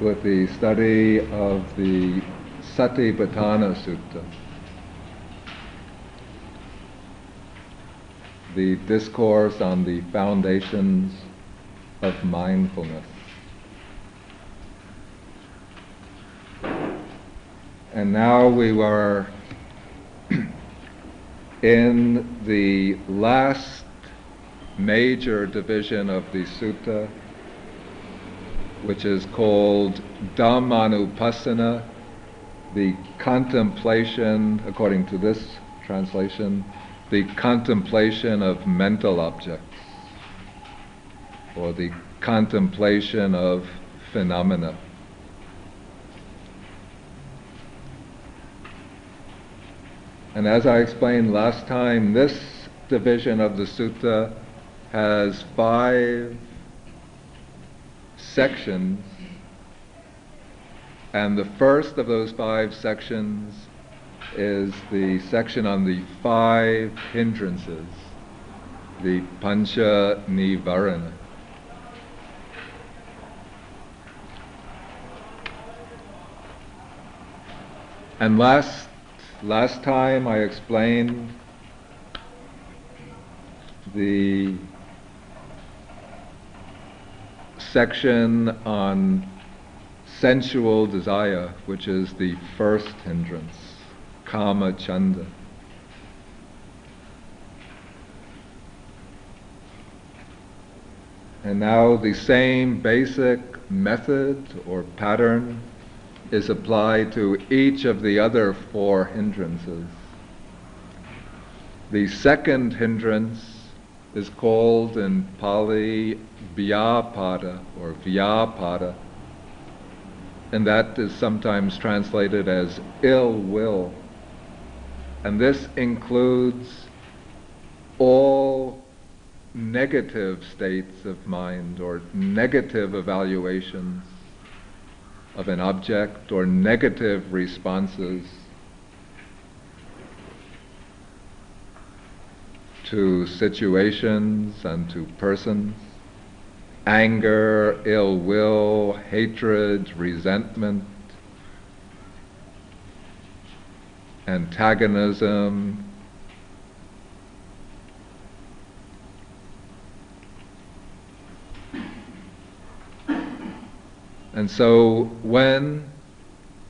with the study of the Satipatthana Sutta, the discourse on the foundations of mindfulness. And now we were in the last major division of the sutta, which is called Dhammanupassana, the contemplation, according to this translation, the contemplation of mental objects, or the contemplation of phenomena. And as I explained last time, this division of the sutta has five sections, and the first of those five sections is the section on the five hindrances, the Pancha Nivarana. And last last time I explained the section on sensual desire, which is the first hindrance, kama chanda. And now the same basic method or pattern is applied to each of the other four hindrances. The second hindrance is called in Pali Vyapada or Vyapada, and that is sometimes translated as ill will. And this includes all negative states of mind or negative evaluations of an object or negative responses to situations and to persons, anger, ill will, hatred, resentment, antagonism, And so when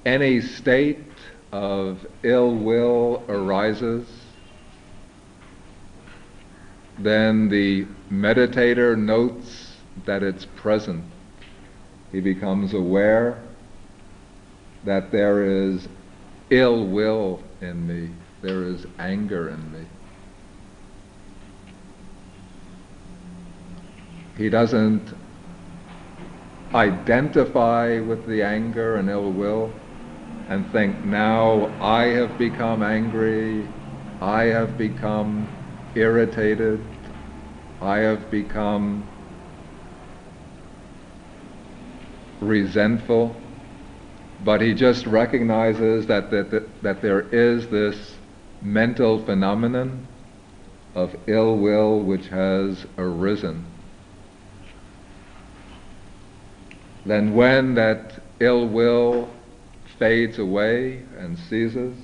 any state of ill will arises, then the meditator notes that it's present. He becomes aware that there is ill will in me, there is anger in me. He doesn't identify with the anger and ill will and think, now I have become angry, I have become irritated, I have become resentful, but he just recognizes that, that, that, that there is this mental phenomenon of ill will which has arisen. Then, when that ill will fades away and ceases,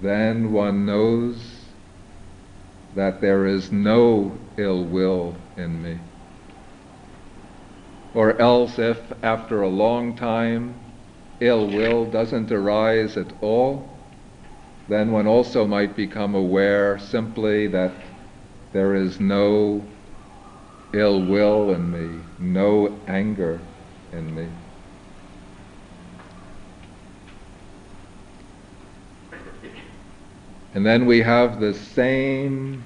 then one knows that there is no ill will in me. Or else, if after a long time ill will doesn't arise at all, then one also might become aware simply that there is no ill will in me, no anger in me. And then we have the same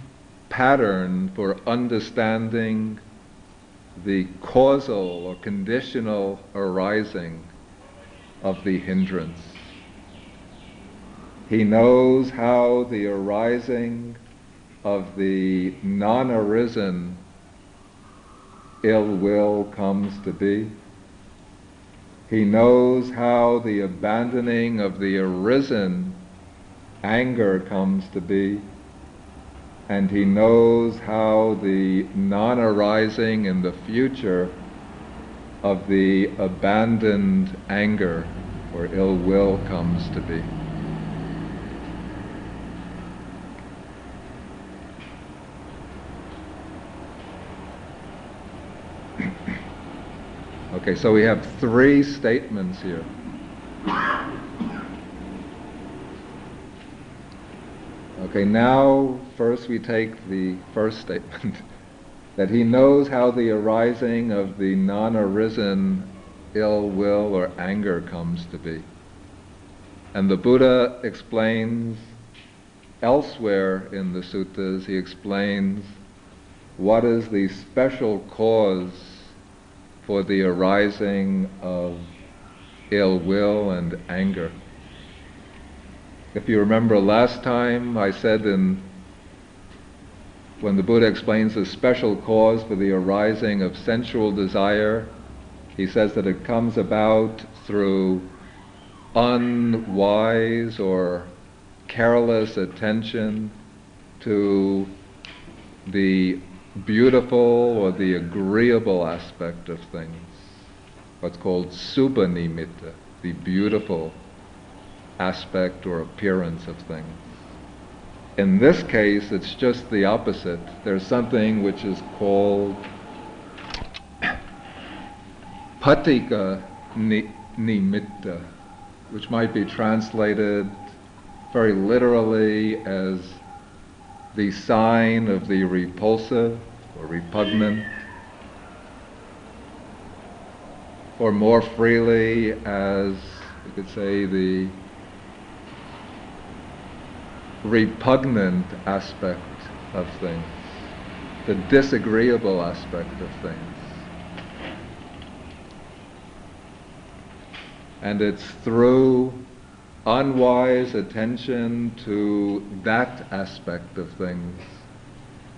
pattern for understanding the causal or conditional arising of the hindrance. He knows how the arising of the non arisen ill will comes to be. He knows how the abandoning of the arisen anger comes to be, and he knows how the non arising in the future of the abandoned anger or ill will comes to be. okay, so we have three statements here. Okay, now first we take the first statement that he knows how the arising of the non arisen ill will or anger comes to be. And the Buddha explains elsewhere in the suttas, he explains what is the special cause for the arising of ill will and anger. If you remember last time, I said in when the Buddha explains the special cause for the arising of sensual desire, he says that it comes about through unwise or careless attention to the beautiful or the agreeable aspect of things, what's called subha nimitta, the beautiful aspect or appearance of things. In this case, it's just the opposite. There's something which is called patigha nimitta, which might be translated very literally as the sign of the repulsive or repugnant, or more freely as you could say the repugnant aspect of things, the disagreeable aspect of things. And it's through unwise attention to that aspect of things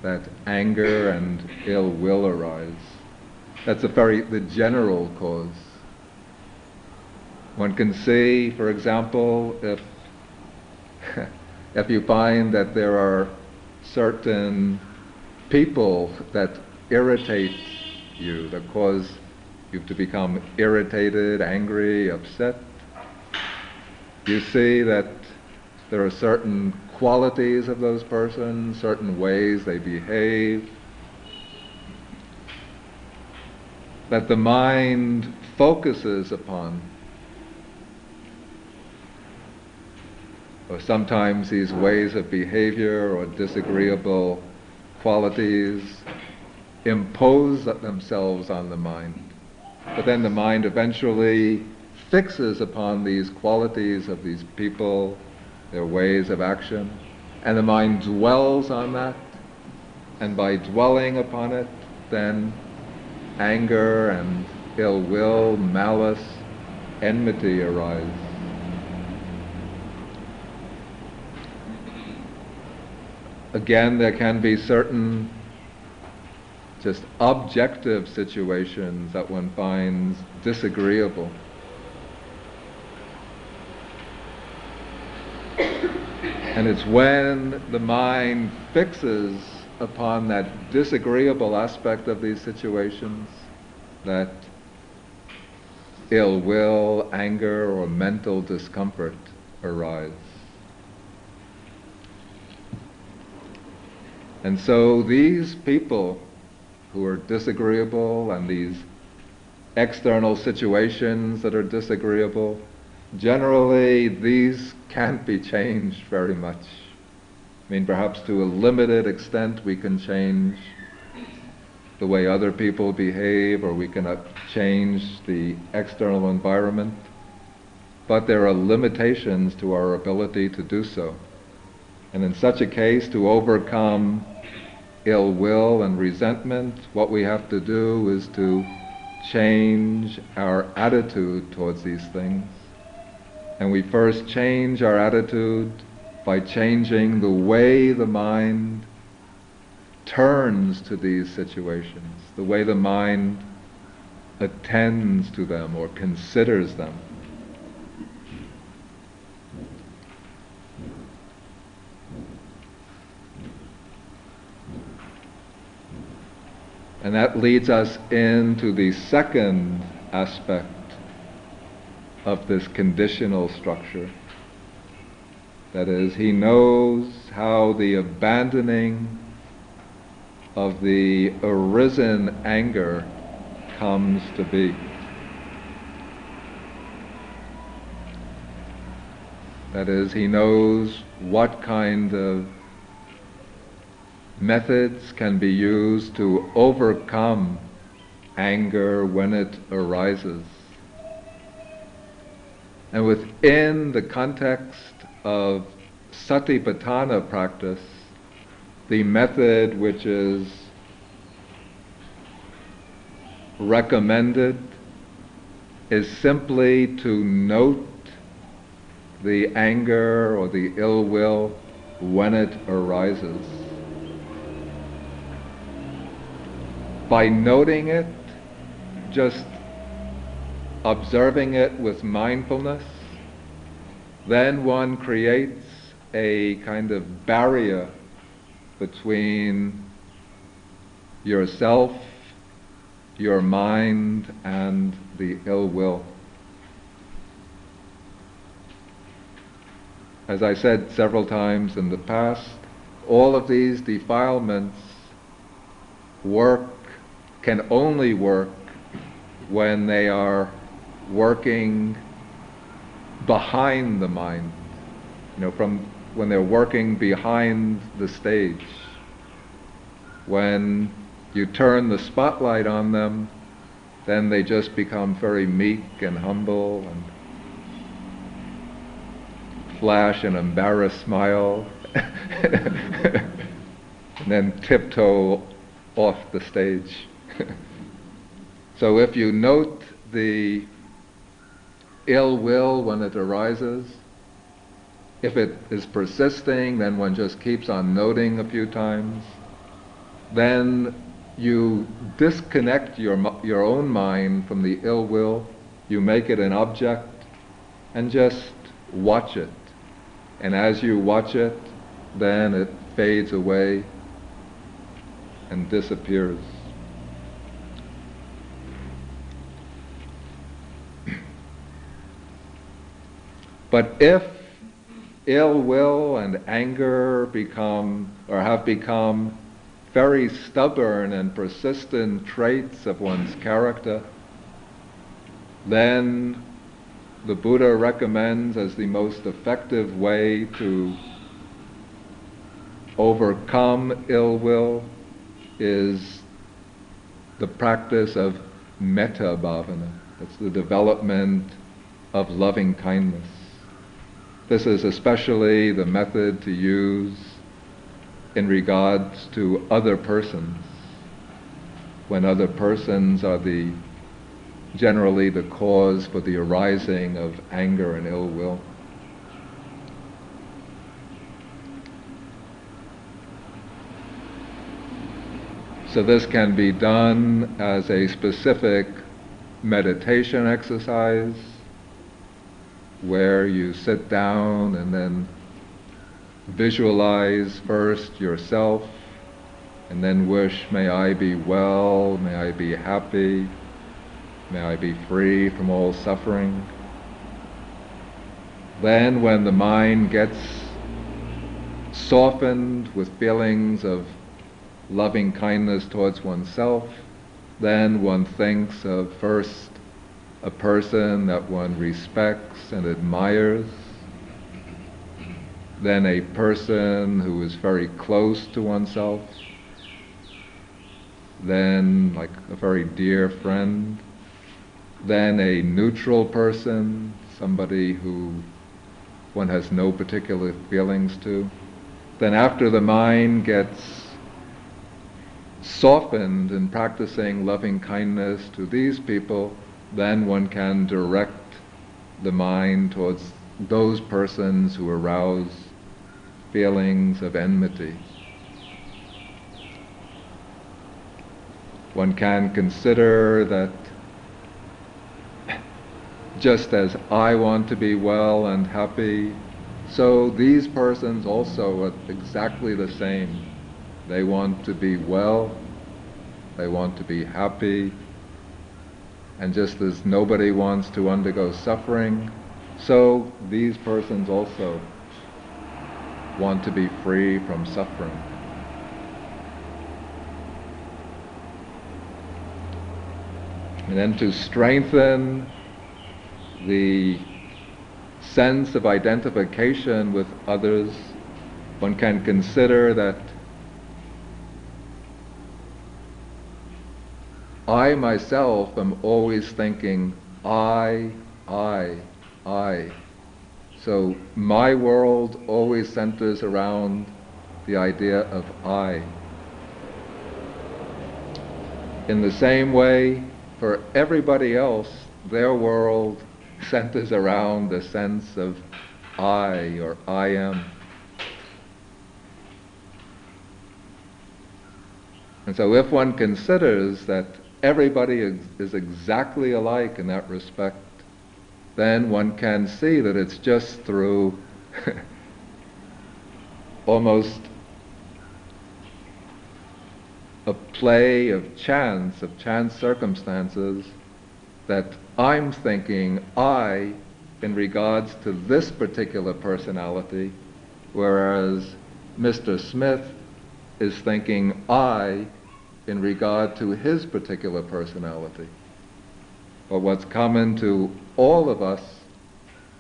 that anger and ill will arise. That's a very the general cause. One can see, for example, if if you find that there are certain people that irritate you, that cause you to become irritated, angry, upset, you see that there are certain qualities of those persons, certain ways they behave, that the mind focuses upon or sometimes these ways of behavior or disagreeable qualities impose themselves on the mind. But then the mind eventually fixes upon these qualities of these people, their ways of action, and the mind dwells on that, and by dwelling upon it, then anger and ill will, malice, enmity arise. Again, there can be certain just objective situations that one finds disagreeable. And it's when the mind fixes upon that disagreeable aspect of these situations that ill will, anger, or mental discomfort arise. And so these people who are disagreeable and these external situations that are disagreeable, generally these can't be changed very much. I mean, perhaps to a limited extent we can change the way other people behave or we can change the external environment, but there are limitations to our ability to do so. And in such a case, to overcome ill will and resentment, what we have to do is to change our attitude towards these things. And we first change our attitude by changing the way the mind turns to these situations, the way the mind attends to them or considers them. And that leads us into the second aspect of this conditional structure. That is, he knows how the abandoning of the arisen anger comes to be. That is, he knows what kind of methods can be used to overcome anger when it arises. And within the context of satipatthana practice, the method which is recommended is simply to note the anger or the ill will when it arises. By noting it, just observing it with mindfulness, then one creates a kind of barrier between yourself, your mind, and the ill will. As I said several times in the past, all of these defilements work, can only work when they are working behind the mind. You know, from when they're working behind the stage. When you turn the spotlight on them, then they just become very meek and humble and flash an embarrassed smile and then tiptoe off the stage. so if you note the ill will when it arises, if it is persisting, then one just keeps on noting a few times. Then you disconnect your, your own mind from the ill will, you make it an object, and just watch it. And as you watch it, then it fades away and disappears. But if ill will and anger become or have become very stubborn and persistent traits of one's character, then the Buddha recommends as the most effective way to overcome ill will is the practice of metta bhavana. That's the development of loving kindness. This is especially the method to use in regards to other persons, when other persons are the generally the cause for the arising of anger and ill will. So this can be done as a specific meditation exercise where you sit down and then visualize first yourself and then wish, may I be well, may I be happy, may I be free from all suffering. Then when the mind gets softened with feelings of loving kindness towards oneself, then one thinks of first a person that one respects and admires, then a person who is very close to oneself, then like a very dear friend, then a neutral person, somebody who one has no particular feelings to. Then after the mind gets softened in practicing loving kindness to these people, then one can direct the mind towards those persons who arouse feelings of enmity. One can consider that just as I want to be well and happy, so these persons also are exactly the same. They want to be well, they want to be happy, And just as nobody wants to undergo suffering, so these persons also want to be free from suffering. And then to strengthen the sense of identification with others, one can consider that I myself am always thinking, I, I, I. So my world always centers around the idea of I. In the same way, for everybody else, their world centers around the sense of I or I am. And so if one considers that everybody is, exactly alike in that respect, then one can see that it's just through almost a play of chance, of chance circumstances, that I'm thinking I in regards to this particular personality, whereas Mr. Smith is thinking I in regard to his particular personality. But what's common to all of us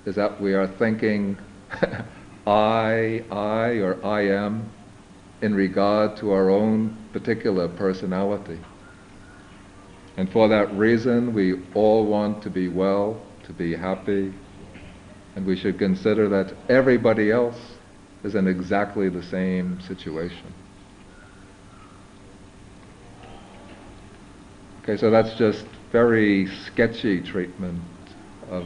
is that we are thinking I, I, or I am in regard to our own particular personality. And for that reason, we all want to be well, to be happy, and we should consider that everybody else is in exactly the same situation. Okay, so that's just very sketchy treatment of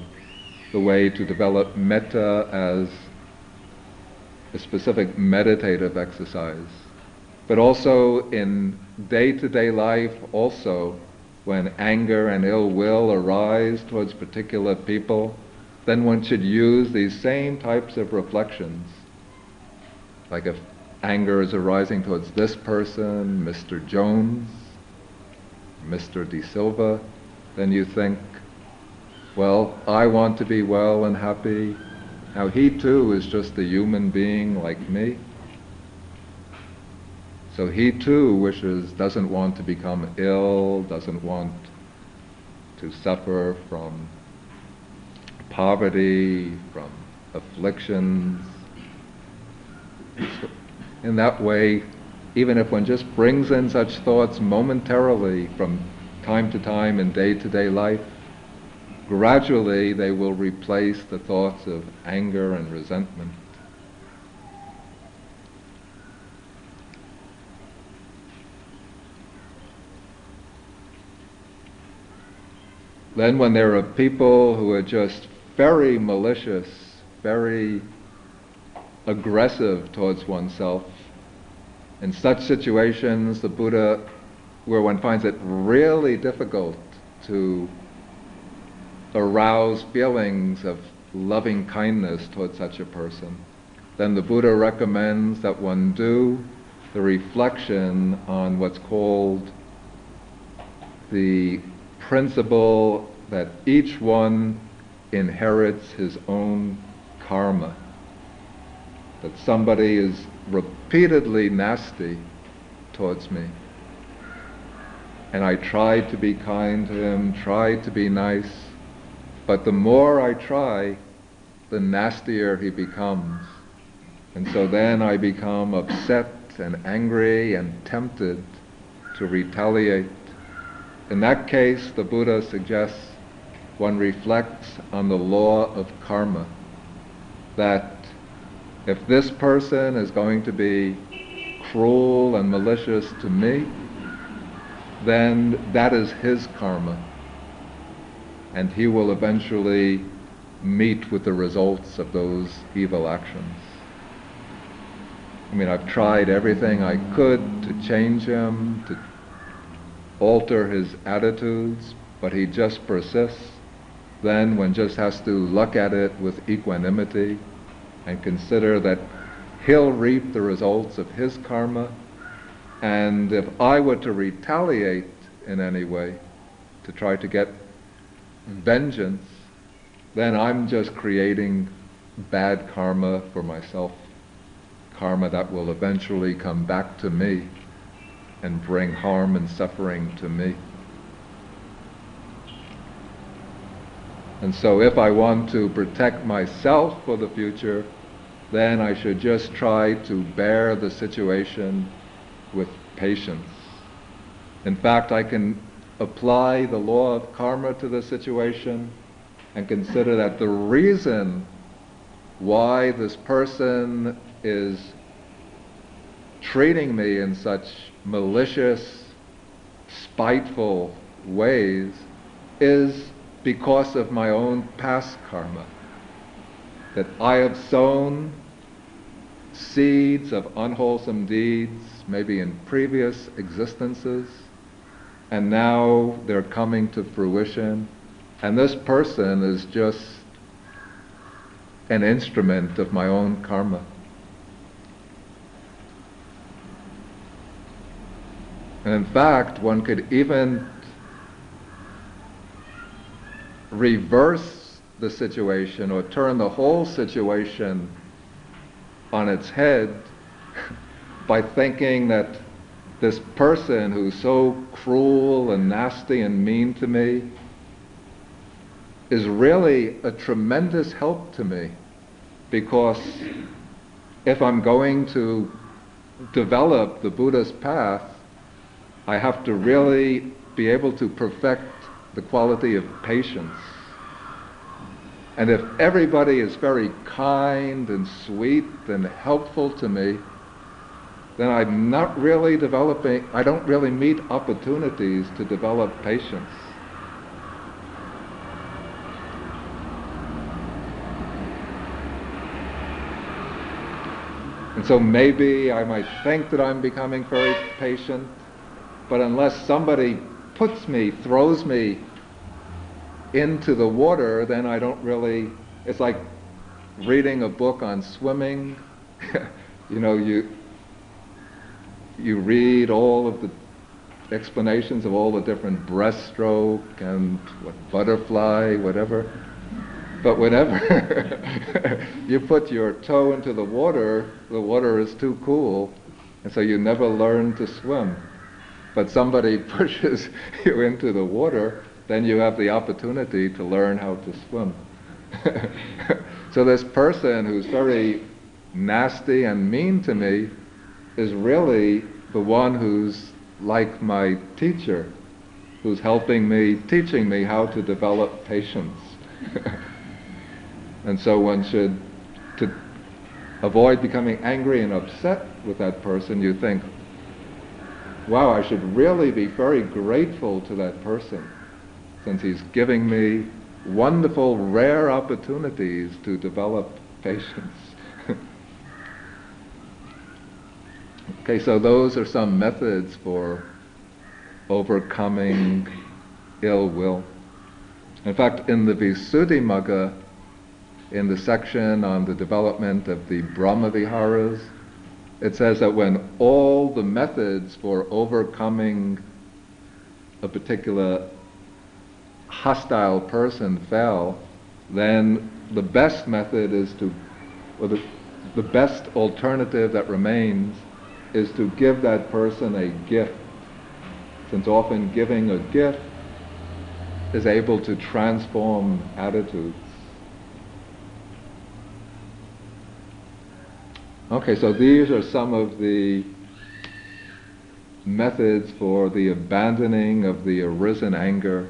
the way to develop metta as a specific meditative exercise. But also in day-to-day life also, when anger and ill will arise towards particular people, then one should use these same types of reflections. Like if anger is arising towards this person, Mr. Jones, Mr. De Silva, then you think, well, I want to be well and happy. Now he too is just a human being like me. So he too wishes, doesn't want to become ill, doesn't want to suffer from poverty, from afflictions. So in that way, even if one just brings in such thoughts momentarily from time to time in day to day life, gradually they will replace the thoughts of anger and resentment. Then, when there are people who are just very malicious, very aggressive towards oneself, in such situations, the Buddha, where one finds it really difficult to arouse feelings of loving kindness towards such a person, then the Buddha recommends that one do the reflection on what's called the principle that each one inherits his own karma. That somebody is repeatedly nasty towards me. And I tried to be kind to him, tried to be nice, but the more I try, the nastier he becomes. And so then I become upset and angry and tempted to retaliate in that case, the Buddha suggests one reflects on the law of karma. That if this person is going to be cruel and malicious to me, then that is his karma. And he will eventually meet with the results of those evil actions. I mean, I've tried everything I could to change him, to alter his attitudes, but he just persists, then one just has to look at it with equanimity and consider that he'll reap the results of his karma. And if I were to retaliate in any way, to try to get vengeance, then I'm just creating bad karma for myself, karma that will eventually come back to me and bring harm and suffering to me. And so if I want to protect myself for the future, then I should just try to bear the situation with patience. In fact, I can apply the law of karma to the situation and consider that the reason why this person is treating me in such malicious, spiteful ways is because of my own past karma. That I have sown seeds of unwholesome deeds, maybe in previous existences, and now they're coming to fruition. And this person is just an instrument of my own karma. And in fact, one could even reverse the situation or turn the whole situation on its head by thinking that this person who's so cruel and nasty and mean to me is really a tremendous help to me because if I'm going to develop the Buddha's path, I have to really be able to perfect the quality of patience. And if everybody is very kind and sweet and helpful to me, then I'm not really developing, I don't really meet opportunities to develop patience. And so maybe I might think that I'm becoming very patient, but unless somebody puts me, throws me into the water, then I don't really, it's like reading a book on swimming. you know, you, you read all of the explanations of all the different breaststroke and what butterfly, whatever. But whenever you put your toe into the water, the water is too cool, and so you never learn to swim. But somebody pushes you into the water, then you have the opportunity to learn how to swim. so this person who's very nasty and mean to me is really the one who's like my teacher, who's helping me, teaching me how to develop patience. and so one should, to avoid becoming angry and upset with that person, you think, wow, I should really be very grateful to that person since he's giving me wonderful, rare opportunities to develop patience. okay, so those are some methods for overcoming ill will. In fact, in the Visuddhimagga, in the section on the development of the Brahmaviharas, it says that when all the methods for overcoming a particular hostile person fell, then the best method is to, or the, the best alternative that remains is to give that person a gift. Since often giving a gift is able to transform attitudes. Okay, so these are some of the methods for the abandoning of the arisen anger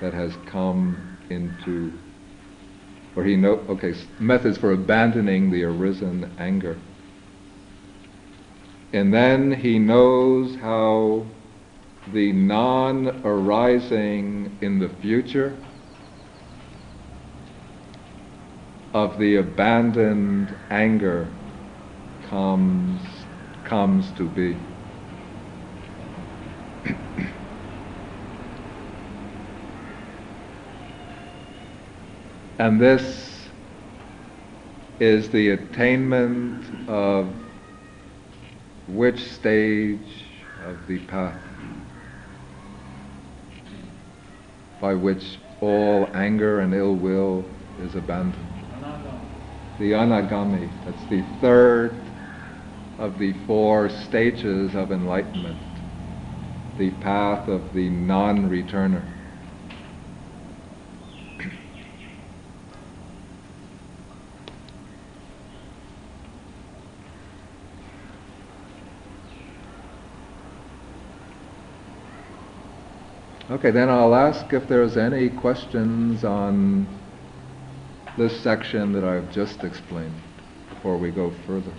that has come into, or he know, okay, methods for abandoning the arisen anger. And then he knows how the non arising in the future of the abandoned anger comes comes to be. and this is the attainment of which stage of the path by which all anger and ill will is abandoned. The anagami, that's the third of the four stages of enlightenment, the path of the non Okay, then I'll ask if there's any questions on this section that I've just explained before we go further.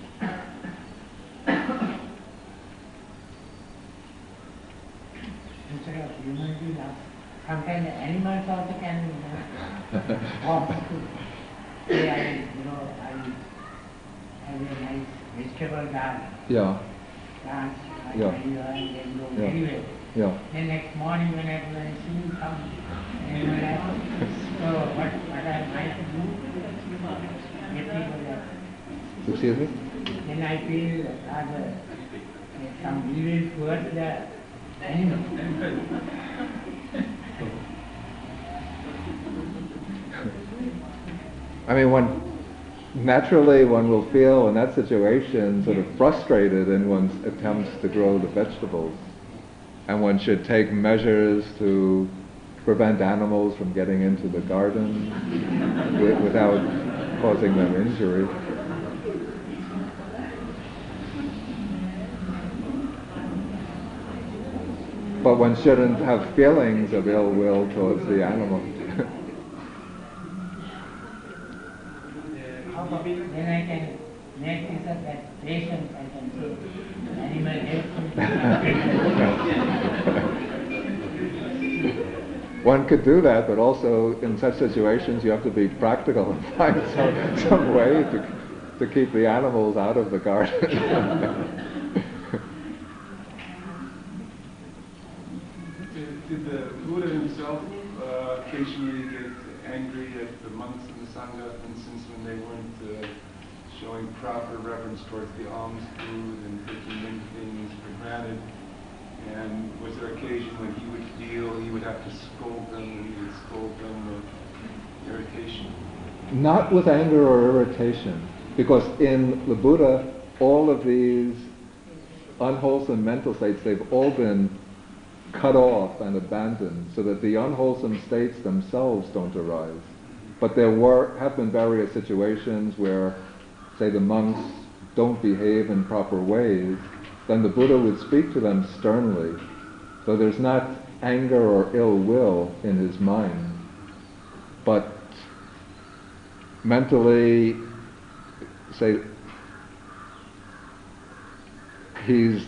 Instead of human beings, sometimes animals also can you know, walk to say, I, you know, I have a nice vegetable dance, Yeah, Yeah. enjoy and then go Yeah. Yeah. Then next morning when I, when I see some animal, I- so what, what I might do, get of that. Excuse me? Then I feel rather some evil towards the animal. I mean, one naturally one will feel in that situation sort of frustrated in one's attempts to grow the vegetables, and one should take measures to prevent animals from getting into the garden without causing them injury. But one shouldn't have feelings of ill will towards the animal. Then I can make this up that patient, I can say, animal helps One could do that, but also in such situations you have to be practical and find some, some way to, to keep the animals out of the garden. Did, did the Buddha himself uh, occasionally get angry at the monks in the Sangha, for instance, when they weren't uh, showing proper reverence towards the alms food and taking many things for granted? And was there occasion when he would feel he would have to scold them, and he would scold them with irritation? Not with anger or irritation, because in the Buddha, all of these unwholesome mental states, they've all been cut off and abandoned so that the unwholesome states themselves don't arise. But there were, have been various situations where, say, the monks don't behave in proper ways, then the Buddha would speak to them sternly. So there's not anger or ill will in his mind, but mentally, say, he's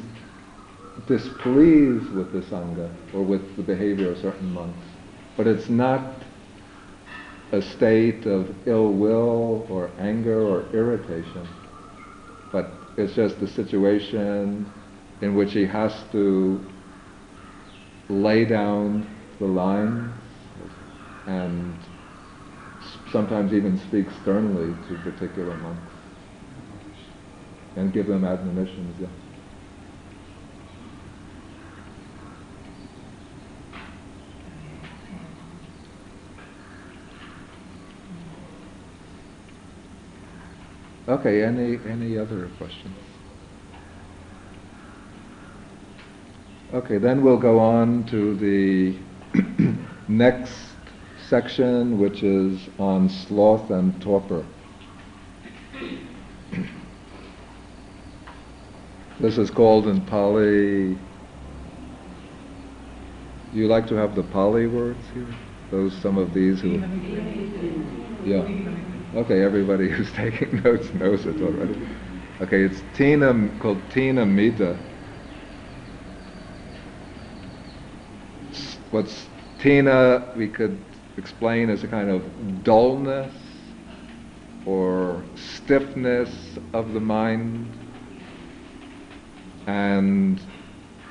displeased with the Sangha or with the behavior of certain monks, but it's not a state of ill will or anger or irritation, but it's just the situation in which he has to lay down the line and sometimes even speak sternly to particular monks and give them admonitions. Yeah. Okay, any, any other questions? Okay, then we'll go on to the next section, which is on sloth and torpor. This is called in Pali. You like to have the Pali words here? Those, some of these who. Yeah. Okay, everybody who's taking notes knows it already. Okay, it's thina, called thina middha. What's thina, we could explain as a kind of dullness or stiffness of the mind. And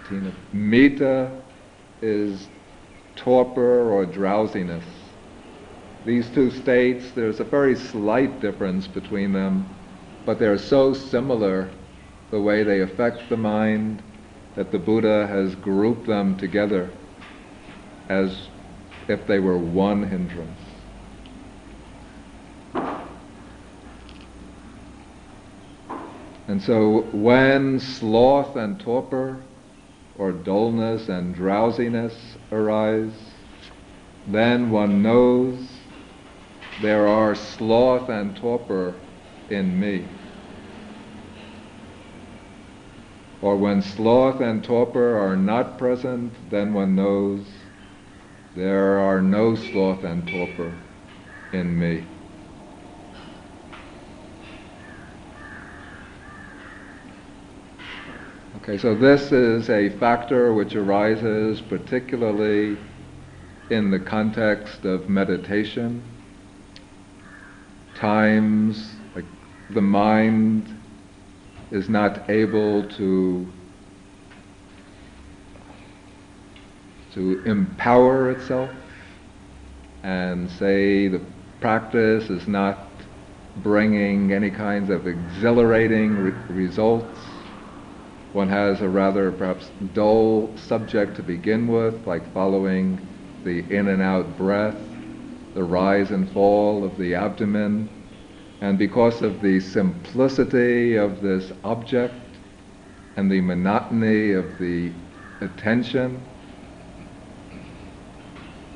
thina middha is torpor or drowsiness. These two states, there's a very slight difference between them, but they're so similar, the way they affect the mind, that the Buddha has grouped them together as if they were one hindrance. And so when sloth and torpor, or dullness and drowsiness arise, then one knows there are sloth and torpor in me. Or when sloth and torpor are not present, then one knows there are no sloth and torpor in me. Okay, so this is a factor which arises particularly in the context of meditation. Times like the mind is not able to to empower itself and say the practice is not bringing any kinds of exhilarating re- results. One has a rather perhaps dull subject to begin with, like following the in and out breath, the rise and fall of the abdomen. And because of the simplicity of this object and the monotony of the attention,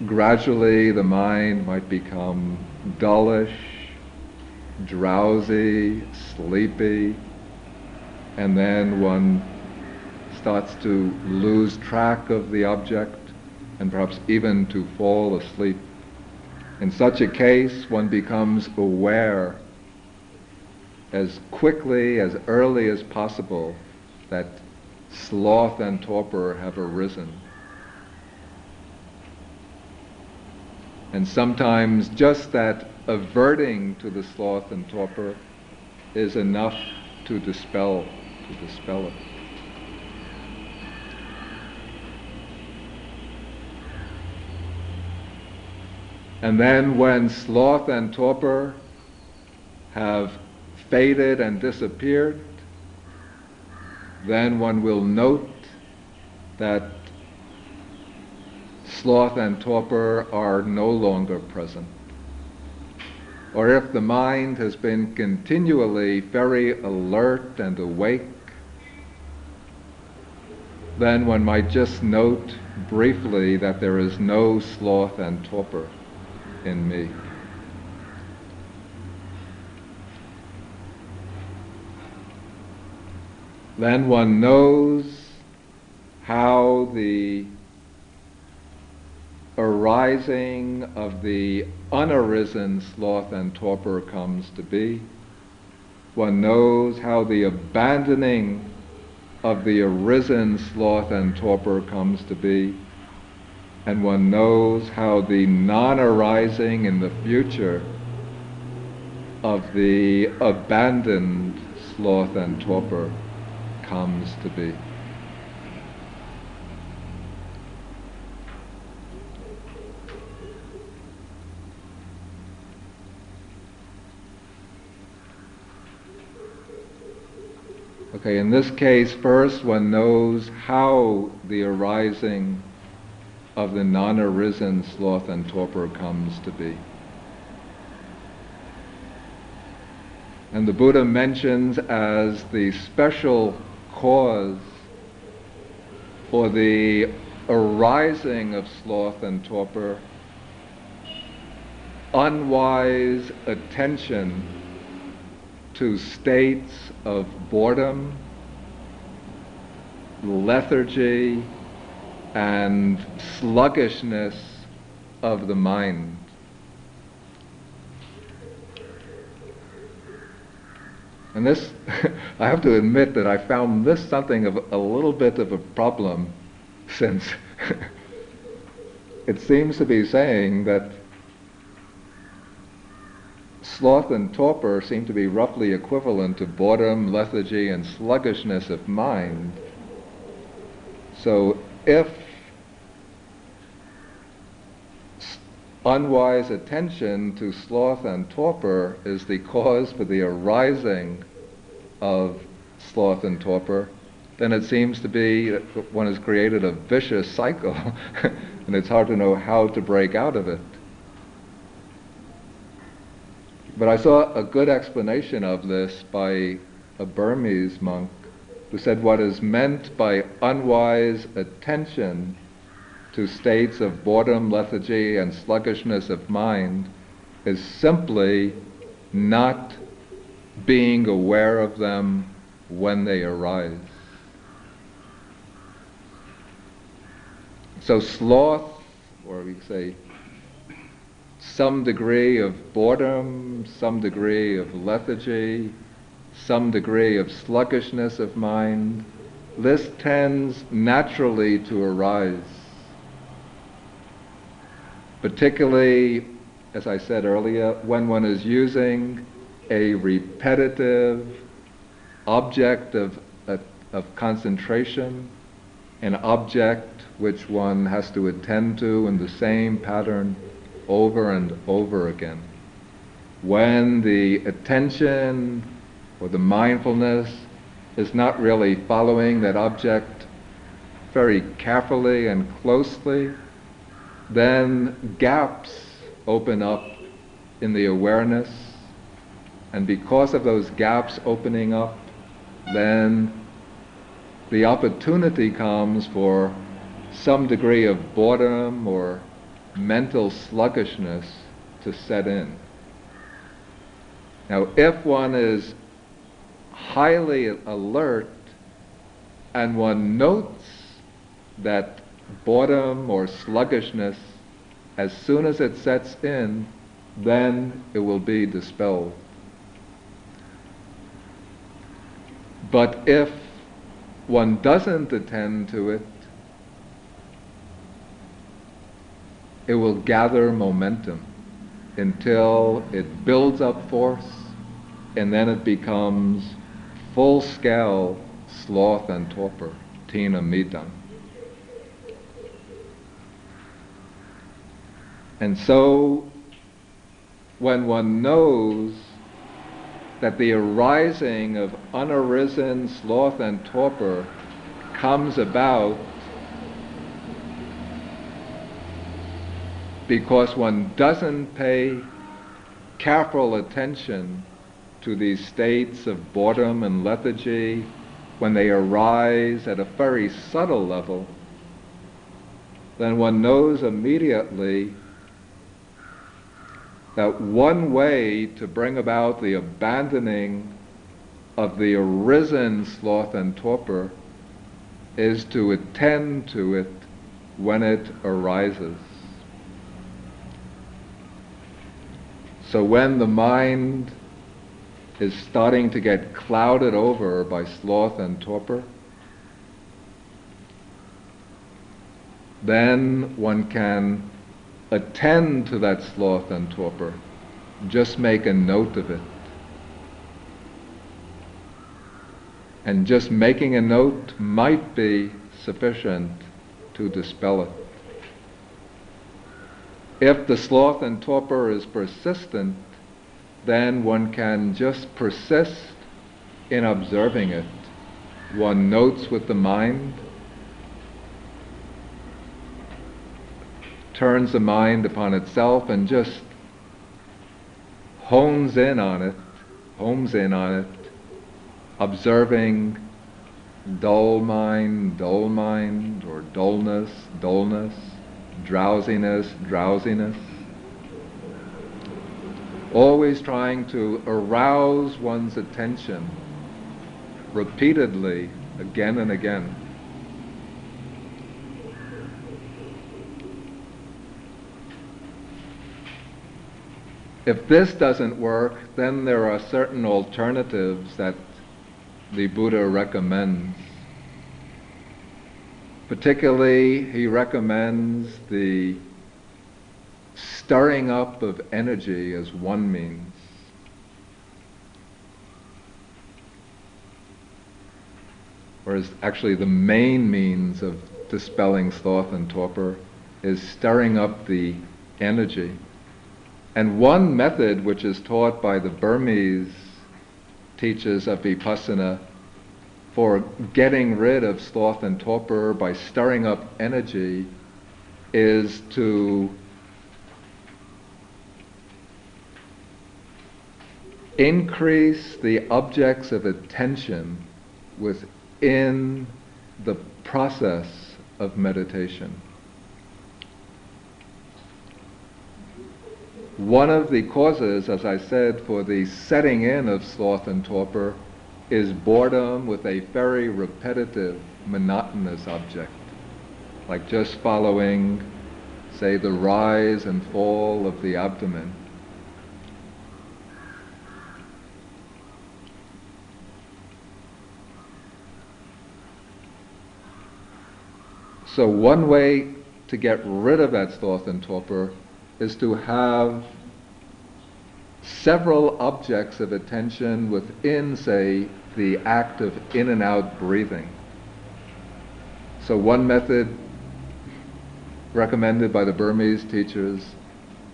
gradually the mind might become dullish, drowsy, sleepy, and then one starts to lose track of the object and perhaps even to fall asleep. In such a case, one becomes aware as quickly, as early as possible, that sloth and torpor have arisen. And sometimes just that averting to the sloth and torpor is enough to dispel to dispel it. And then when sloth and torpor have faded and disappeared, then one will note that sloth and torpor are no longer present. Or if the mind has been continually very alert and awake, then one might just note briefly that there is no sloth and torpor in me. Then one knows how the arising of the unarisen sloth and torpor comes to be. One knows how the abandoning of the arisen sloth and torpor comes to be. And one knows how the non arising in the future of the abandoned sloth and torpor comes to be. Okay, in this case, first one knows how the arising of the non arisen sloth and torpor comes to be. And the Buddha mentions as the special cause for the arising of sloth and torpor unwise attention to states of boredom, lethargy, and sluggishness of the mind. And this, I have to admit that I found this something of a little bit of a problem since it seems to be saying that sloth and torpor seem to be roughly equivalent to boredom, lethargy, and sluggishness of mind. So if unwise attention to sloth and torpor is the cause for the arising of sloth and torpor, then it seems to be that one has created a vicious cycle, and it's hard to know how to break out of it. But I saw a good explanation of this by a Burmese monk who said what is meant by unwise attention to states of boredom, lethargy, and sluggishness of mind is simply not being aware of them when they arise. So sloth, or we say some degree of boredom, some degree of lethargy, some degree of sluggishness of mind, this tends naturally to arise. Particularly, as I said earlier, when one is using a repetitive object of, of, of concentration, an object which one has to attend to in the same pattern over and over again. When the attention or the mindfulness is not really following that object very carefully and closely, then gaps open up in the awareness. And because of those gaps opening up, then the opportunity comes for some degree of boredom or mental sluggishness to set in. Now, if one is highly alert and one notes that boredom or sluggishness, as soon as it sets in, then it will be dispelled. But if one doesn't attend to it, it will gather momentum until it builds up force and then it becomes full scale sloth and torpor, thina middha. And so when one knows that the arising of unarisen sloth and torpor comes about because one doesn't pay careful attention to these states of boredom and lethargy when they arise at a very subtle level, then one knows immediately that one way to bring about the abandoning of the arisen sloth and torpor is to attend to it when it arises. So when the mind is starting to get clouded over by sloth and torpor, then one can attend to that sloth and torpor. Just make a note of it. And just making a note might be sufficient to dispel it. If the sloth and torpor is persistent, then one can just persist in observing it. One notes with the mind, turns the mind upon itself and just hones in on it, homes in on it, observing dull mind, dull mind, or dullness, dullness drowsiness, drowsiness. Always trying to arouse one's attention repeatedly, again and again. If this doesn't work, then there are certain alternatives that the Buddha recommends. Particularly, he recommends the stirring up of energy as one means. Whereas actually the main means of dispelling sloth and torpor is stirring up the energy. And one method which is taught by the Burmese teachers of Vipassana for getting rid of sloth and torpor by stirring up energy is to increase the objects of attention within the process of meditation. One of the causes, as I said, for the setting in of sloth and torpor is boredom with a very repetitive, monotonous object, like just following, say, the rise and fall of the abdomen. So one way to get rid of that sloth and torpor is to have several objects of attention within, say, the act of in and out breathing. So one method recommended by the Burmese teachers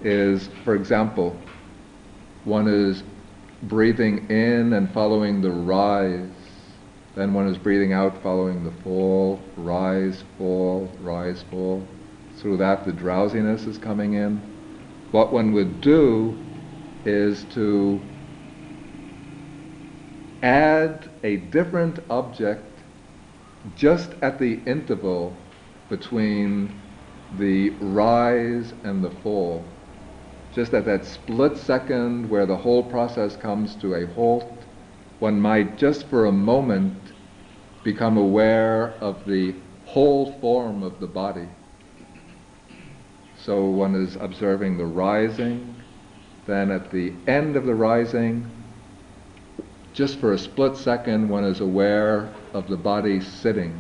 is, for example, one is breathing in and following the rise then one is breathing out, following the fall, rise, fall, rise, fall. Through that, the drowsiness is coming in. What one would do is to add a different object just at the interval between the rise and the fall. Just at that split second where the whole process comes to a halt one might just for a moment become aware of the whole form of the body. So one is observing the rising, then at the end of the rising, just for a split second, one is aware of the body sitting.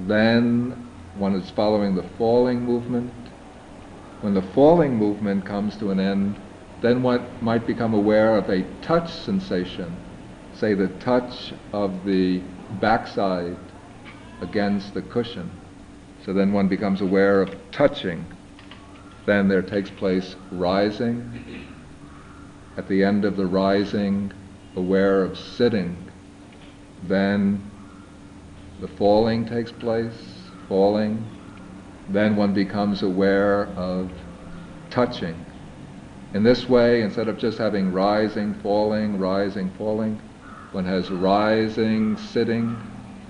Then one is following the falling movement. When the falling movement comes to an end, then one might become aware of a touch sensation, say the touch of the backside against the cushion. So then one becomes aware of touching. Then there takes place rising. At the end of the rising, aware of sitting. Then the falling takes place, falling. Then one becomes aware of touching in this way, instead of just having rising, falling, rising, falling, one has rising, sitting,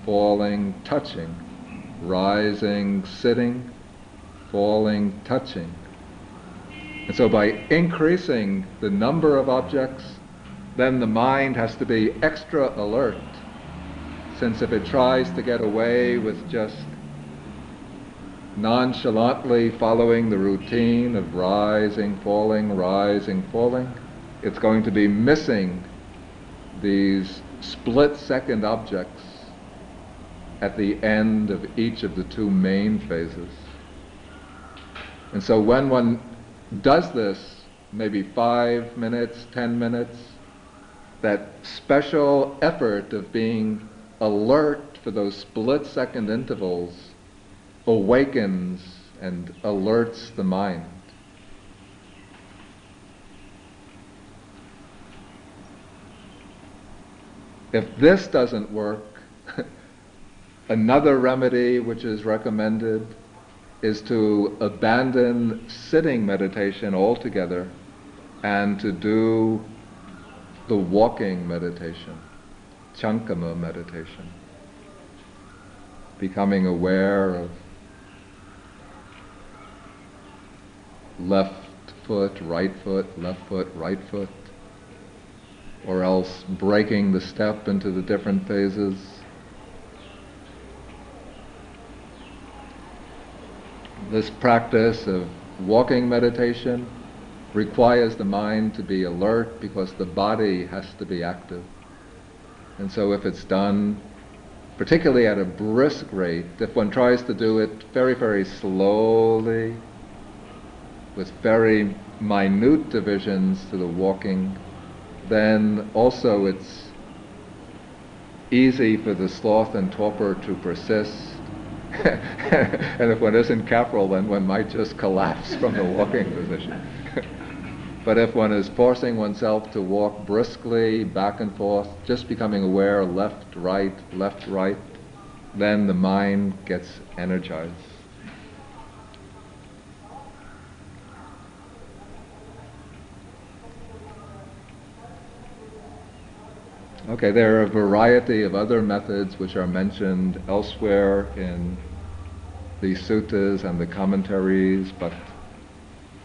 falling, touching, rising, sitting, falling, touching. And so by increasing the number of objects, then the mind has to be extra alert, since if it tries to get away with just nonchalantly following the routine of rising, falling, rising, falling, it's going to be missing these split second objects at the end of each of the two main phases. And so when one does this, maybe five minutes, ten minutes, that special effort of being alert for those split second intervals awakens and alerts the mind. If this doesn't work, another remedy which is recommended is to abandon sitting meditation altogether and to do the walking meditation, chankama meditation, becoming aware of left foot, right foot, left foot, right foot, or else breaking the step into the different phases. This practice of walking meditation requires the mind to be alert because the body has to be active. And so if it's done particularly at a brisk rate, if one tries to do it very, very slowly, with very minute divisions to the walking, then also it's easy for the sloth and torpor to persist. and if one isn't careful, then one might just collapse from the walking position. But if one is forcing oneself to walk briskly back and forth, just becoming aware left, right, left, right, then the mind gets energized. Okay, there are a variety of other methods which are mentioned elsewhere in the suttas and the commentaries, but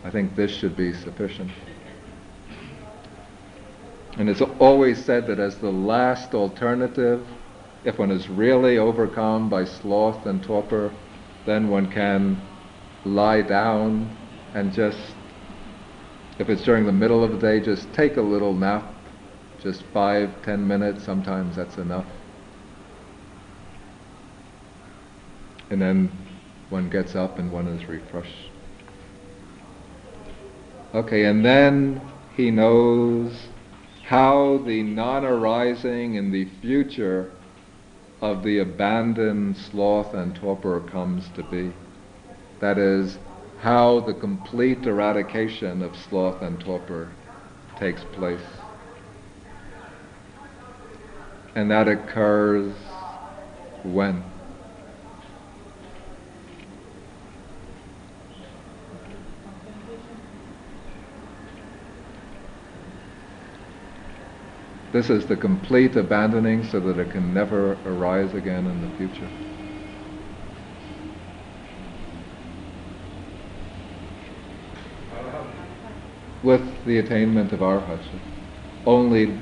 I think this should be sufficient. And it's always said that as the last alternative, if one is really overcome by sloth and torpor, then one can lie down and just, if it's during the middle of the day, just take a little nap, just five, ten minutes, sometimes that's enough. And then one gets up and one is refreshed. Okay, and then he knows how the non arising in the future of the abandoned sloth and torpor comes to be. That is, how the complete eradication of sloth and torpor takes place. And that occurs when? This is the complete abandoning so that it can never arise again in the future. With the attainment of arhatsa, only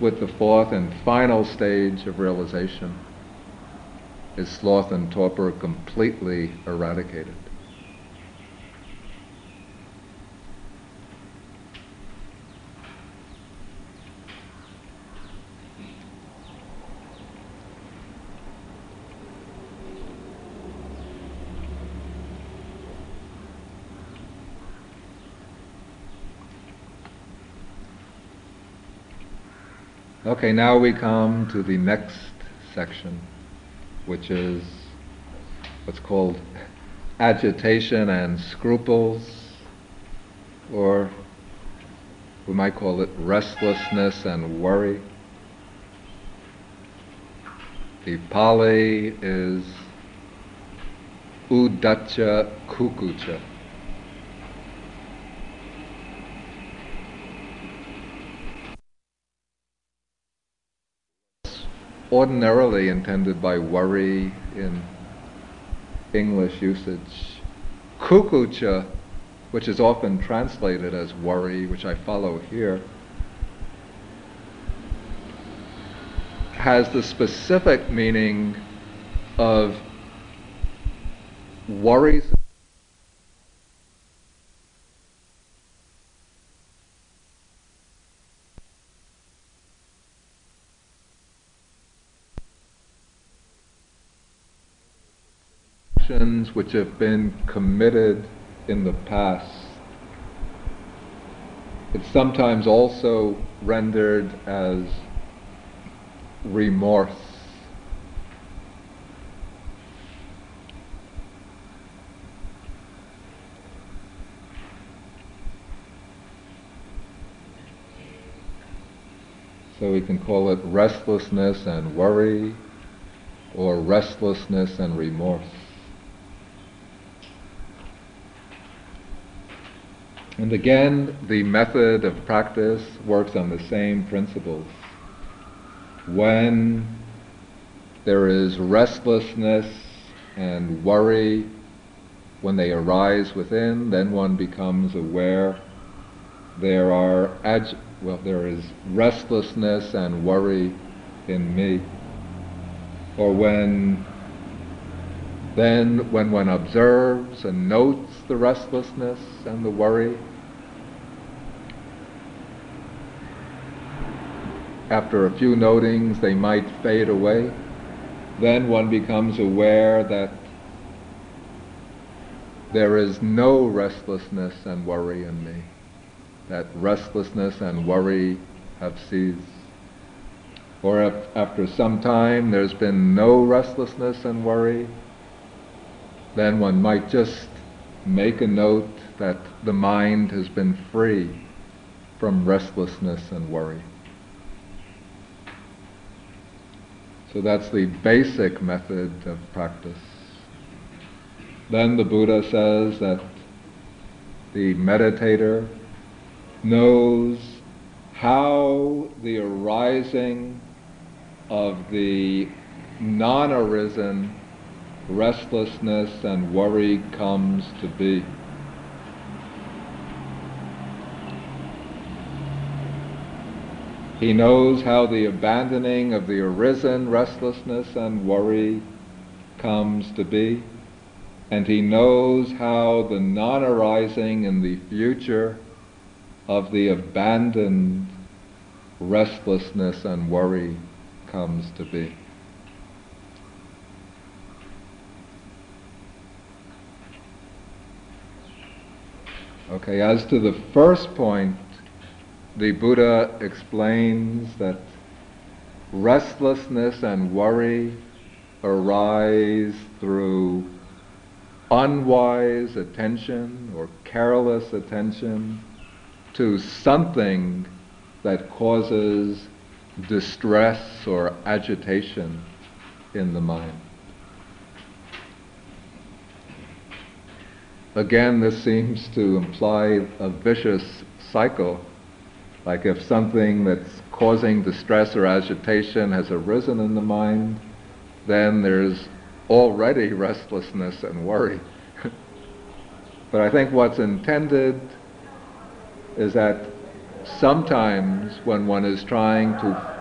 with the fourth and final stage of realization is sloth and torpor completely eradicated. Okay, now we come to the next section, which is what's called agitation and scruples, or we might call it restlessness and worry. The Pali is uddhacca kukkucca. Ordinarily intended by worry in English usage. Kukkucca, which is often translated as worry, which I follow here, has the specific meaning of worries actions which have been committed in the past. It's sometimes also rendered as remorse. So we can call it restlessness and worry, or restlessness and remorse. And again, the method of practice works on the same principles. When there is restlessness and worry, when they arise within, then one becomes aware there are well, there is restlessness and worry in me. Or when then, when one observes and notes the restlessness and the worry, after a few notings, they might fade away. Then one becomes aware that there is no restlessness and worry in me, that restlessness and worry have ceased. Or if after some time there's been no restlessness and worry, then one might just make a note that the mind has been free from restlessness and worry. So that's the basic method of practice. Then the Buddha says that the meditator knows how the arising of the non arisen restlessness and worry comes to be. He knows how the abandoning of the arisen restlessness and worry comes to be. And he knows how the non arising in the future of the abandoned restlessness and worry comes to be. Okay, as to the first point, the Buddha explains that restlessness and worry arise through unwise attention or careless attention to something that causes distress or agitation in the mind. Again, this seems to imply a vicious cycle. Like if something that's causing distress or agitation has arisen in the mind, then there's already restlessness and worry. but I think what's intended is that sometimes when one is trying to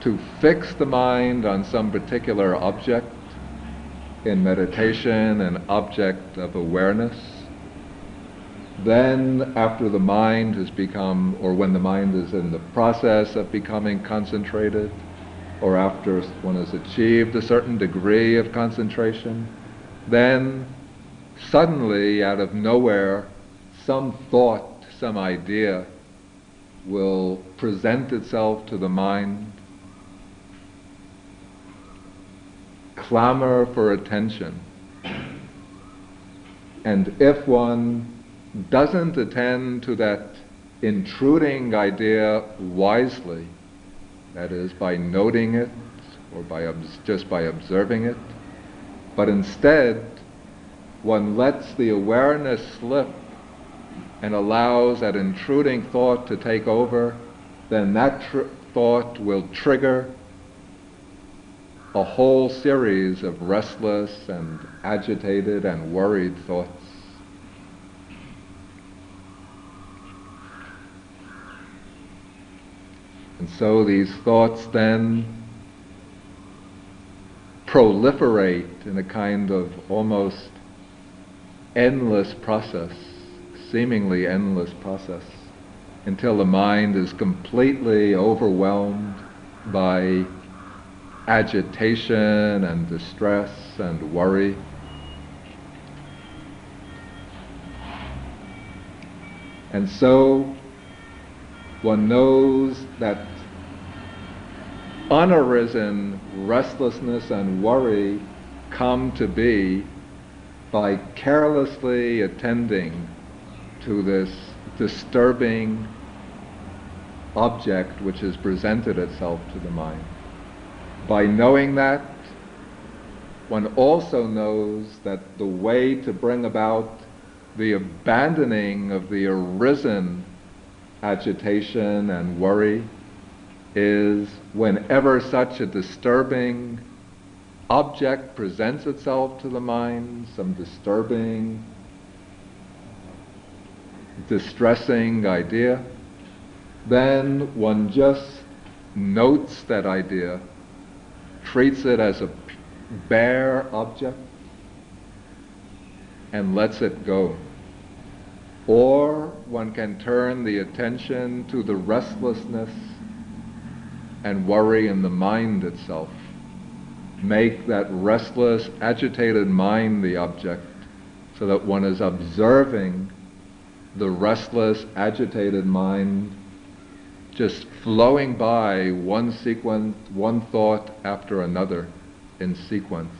to fix the mind on some particular object in meditation, an object of awareness, then after the mind has become, or when the mind is in the process of becoming concentrated, or after one has achieved a certain degree of concentration, then suddenly, out of nowhere, some thought, some idea will present itself to the mind, clamor for attention. And if one doesn't attend to that intruding idea wisely, that is, by noting it or by just by observing it, but instead one lets the awareness slip and allows that intruding thought to take over, then that tr- thought will trigger a whole series of restless and agitated and worried thoughts. And so these thoughts then proliferate in a kind of almost endless process, seemingly endless process, until the mind is completely overwhelmed by agitation and distress and worry. And so one knows that unarisen restlessness and worry come to be by carelessly attending to this disturbing object which has presented itself to the mind. By knowing that, one also knows that the way to bring about the abandoning of the arisen agitation and worry is whenever such a disturbing object presents itself to the mind, some disturbing, distressing idea, then one just notes that idea, treats it as a bare object, and lets it go. Or one can turn the attention to the restlessness and worry in the mind itself. Make that restless, agitated mind the object so that one is observing the restless, agitated mind just flowing by one sequence, one thought after another in sequence.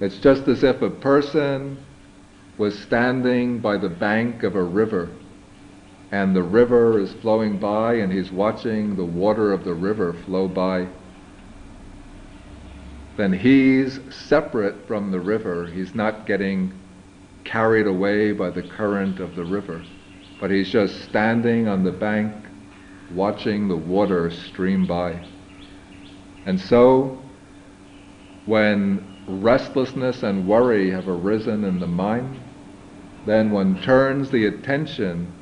It's just as if a person was standing by the bank of a river, and the river is flowing by, and he's watching the water of the river flow by, then he's separate from the river. He's not getting carried away by the current of the river, but he's just standing on the bank watching the water stream by. And so, when restlessness and worry have arisen in the mind, then one turns the attention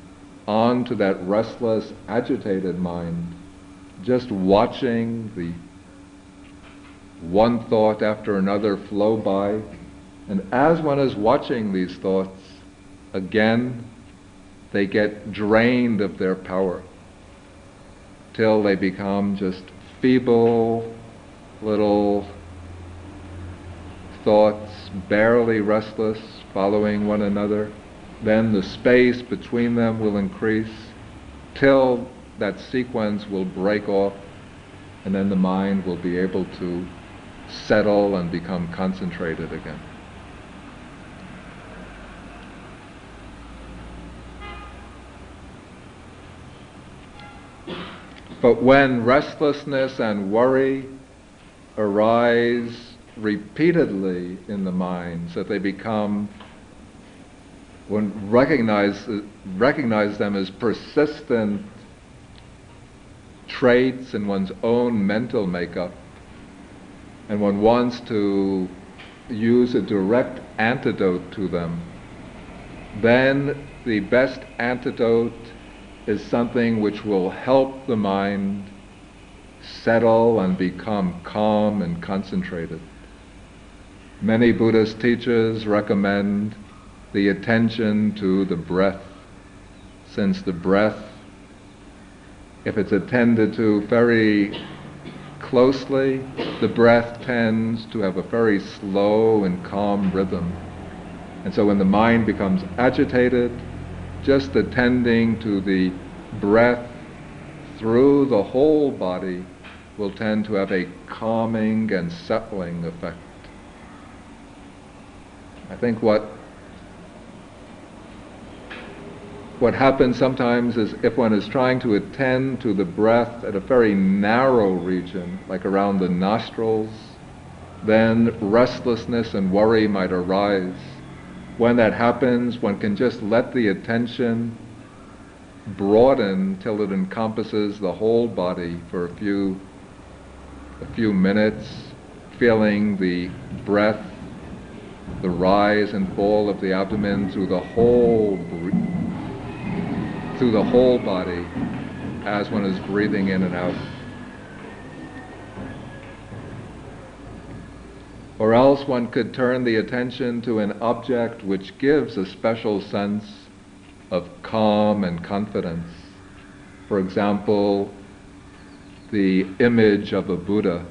onto that restless, agitated mind, just watching the one thought after another flow by. And as one is watching these thoughts, again, they get drained of their power till they become just feeble little thoughts, barely restless, following one another. Then the space between them will increase till that sequence will break off, and then the mind will be able to settle and become concentrated again. But when restlessness and worry arise repeatedly in the mind so that they become one recognize recognize them as persistent traits in one's own mental makeup and one wants to use a direct antidote to them then the best antidote is something which will help the mind settle and become calm and concentrated. Many Buddhist teachers recommend the attention to the breath, since the breath, if it's attended to very closely, the breath tends to have a very slow and calm rhythm. And so when the mind becomes agitated, just attending to the breath through the whole body will tend to have a calming and settling effect. I think what what happens sometimes is if one is trying to attend to the breath at a very narrow region, like around the nostrils, then restlessness and worry might arise when that happens, one can just let the attention broaden till it encompasses the whole body for a few a few minutes, feeling the breath, the rise and fall of the abdomen through the whole through the whole body as one is breathing in and out. Or else one could turn the attention to an object which gives a special sense of calm and confidence. For example, the image of a Buddha,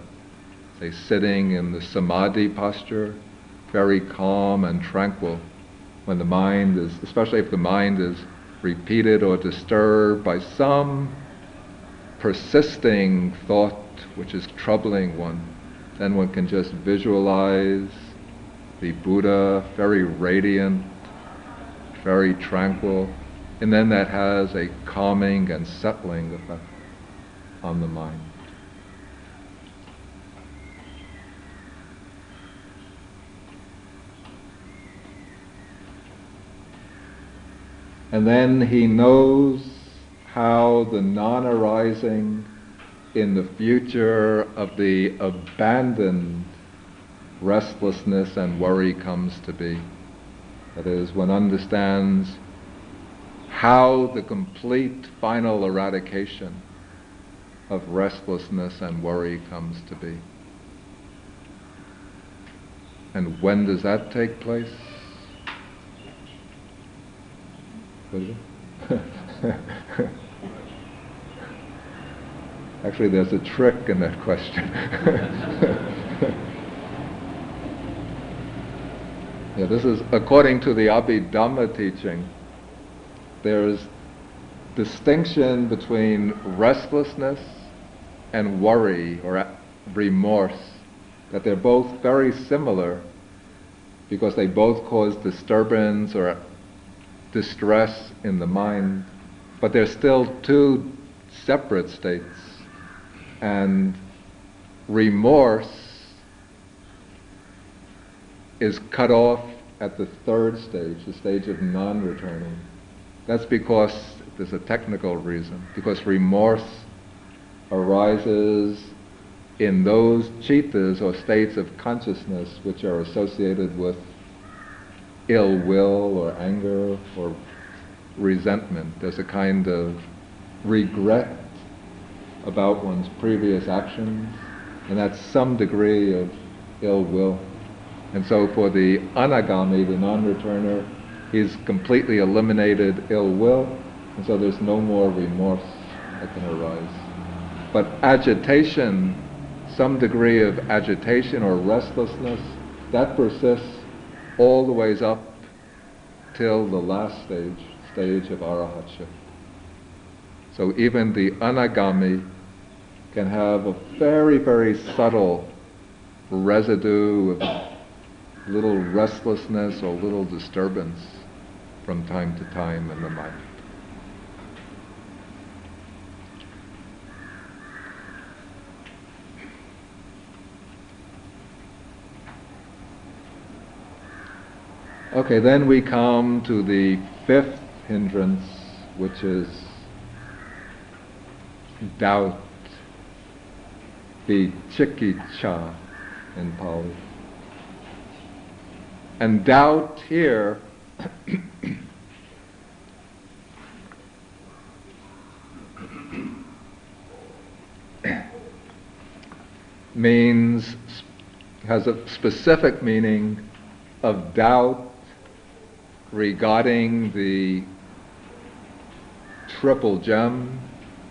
say sitting in the samadhi posture, very calm and tranquil, when the mind is, especially if the mind is repeated or disturbed by some persisting thought which is troubling one then one can just visualize the Buddha very radiant, very tranquil, and then that has a calming and settling effect on the mind. And then he knows how the non arising in the future of the abandoned restlessness and worry comes to be. That is, one understands how the complete final eradication of restlessness and worry comes to be. And when does that take place? Actually, there's a trick in that question. yeah, this is according to the Abhidhamma teaching. There's distinction between restlessness and worry or remorse, that they're both very similar, because they both cause disturbance or distress in the mind, but they're still two separate states. And remorse is cut off at the third stage, the stage of non returning. That's because there's a technical reason, because remorse arises in those chittas or states of consciousness which are associated with ill will or anger or resentment. There's a kind of regret about one's previous actions, and that's some degree of ill will. And so for the anagami, the non-returner, he's completely eliminated ill will, and so there's no more remorse that can arise. But agitation, some degree of agitation or restlessness, that persists all the ways up till the last stage, stage of arahatship. So even the anagami can have a very, very subtle residue of little restlessness or little disturbance from time to time in the mind. Okay, then we come to the fifth hindrance, which is doubt, the chikicha in Pali. And doubt here means, has a specific meaning of doubt regarding the triple gem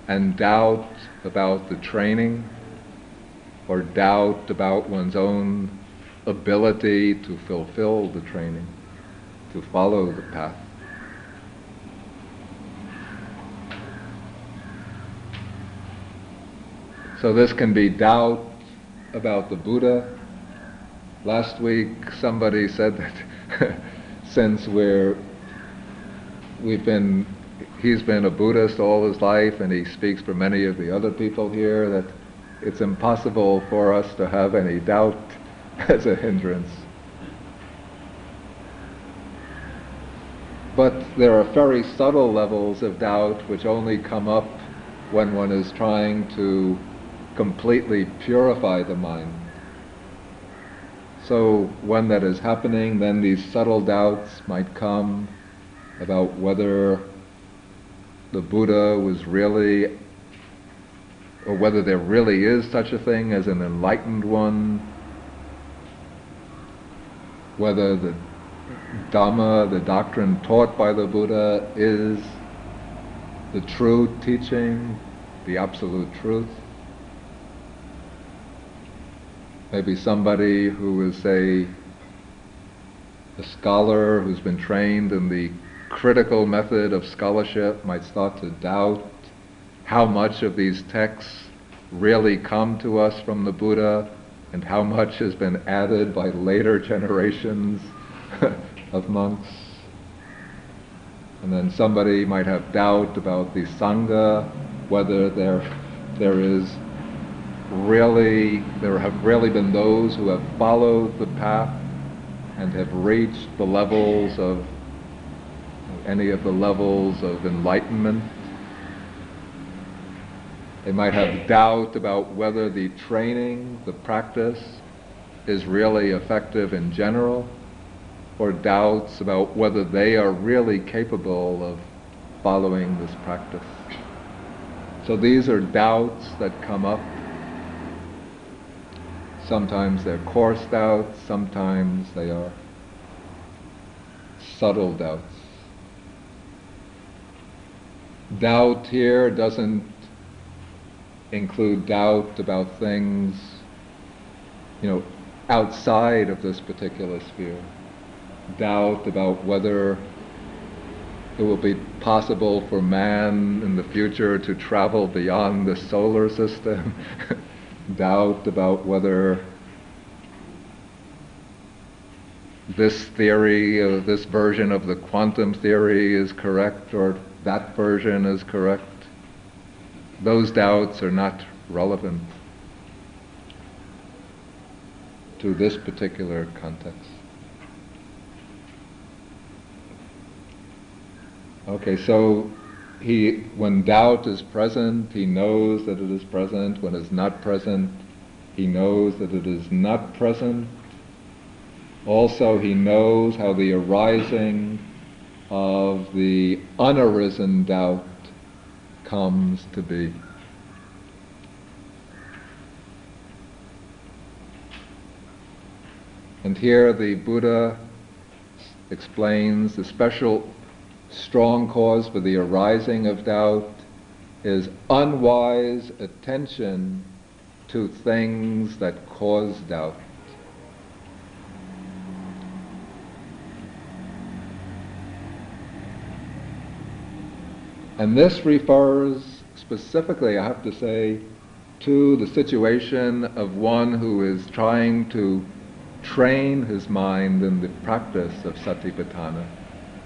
and doubt about the training or doubt about one's own ability to fulfill the training, to follow the path. So this can be doubt about the Buddha. Last week somebody said that since we're we've been he's been a Buddhist all his life and he speaks for many of the other people here that it's impossible for us to have any doubt as a hindrance. But there are very subtle levels of doubt which only come up when one is trying to completely purify the mind. So when that is happening, then these subtle doubts might come about whether the Buddha was really, or whether there really is such a thing as an enlightened one, whether the Dhamma, the doctrine taught by the Buddha, is the true teaching, the absolute truth. Maybe somebody who is, say, a scholar who's been trained in the critical method of scholarship might start to doubt how much of these texts really come to us from the Buddha and how much has been added by later generations of monks. And then somebody might have doubt about the Sangha, whether there, there is really, there have really been those who have followed the path and have reached the levels of, any of the levels of enlightenment they might have doubt about whether the training, the practice, is really effective in general, or doubts about whether they are really capable of following this practice. So these are doubts that come up. Sometimes they're coarse doubts, sometimes they are subtle doubts. Doubt here doesn't include doubt about things, you know, outside of this particular sphere. Doubt about whether it will be possible for man in the future to travel beyond the solar system. doubt about whether this theory, uh, this version of the quantum theory is correct or that version is correct. Those doubts are not relevant to this particular context. Okay, so he, when doubt is present, he knows that it is present. When it's not present, he knows that it is not present. Also, he knows how the arising of the unarisen doubt comes to be. And here the Buddha explains the special strong cause for the arising of doubt is unwise attention to things that cause doubt. And this refers specifically, I have to say, to the situation of one who is trying to train his mind in the practice of satipatthana.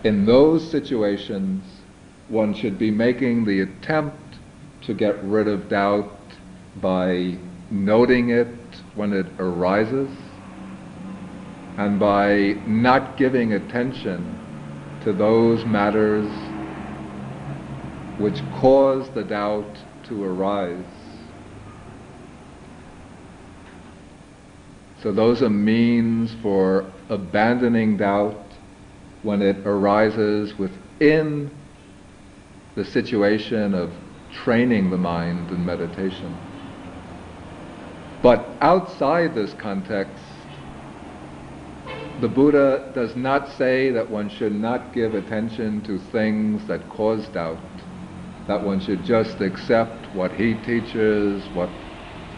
In those situations, one should be making the attempt to get rid of doubt by noting it when it arises and by not giving attention to those matters which cause the doubt to arise. So those are means for abandoning doubt when it arises within the situation of training the mind in meditation. But outside this context, the Buddha does not say that one should not give attention to things that cause doubt, that one should just accept what he teaches, what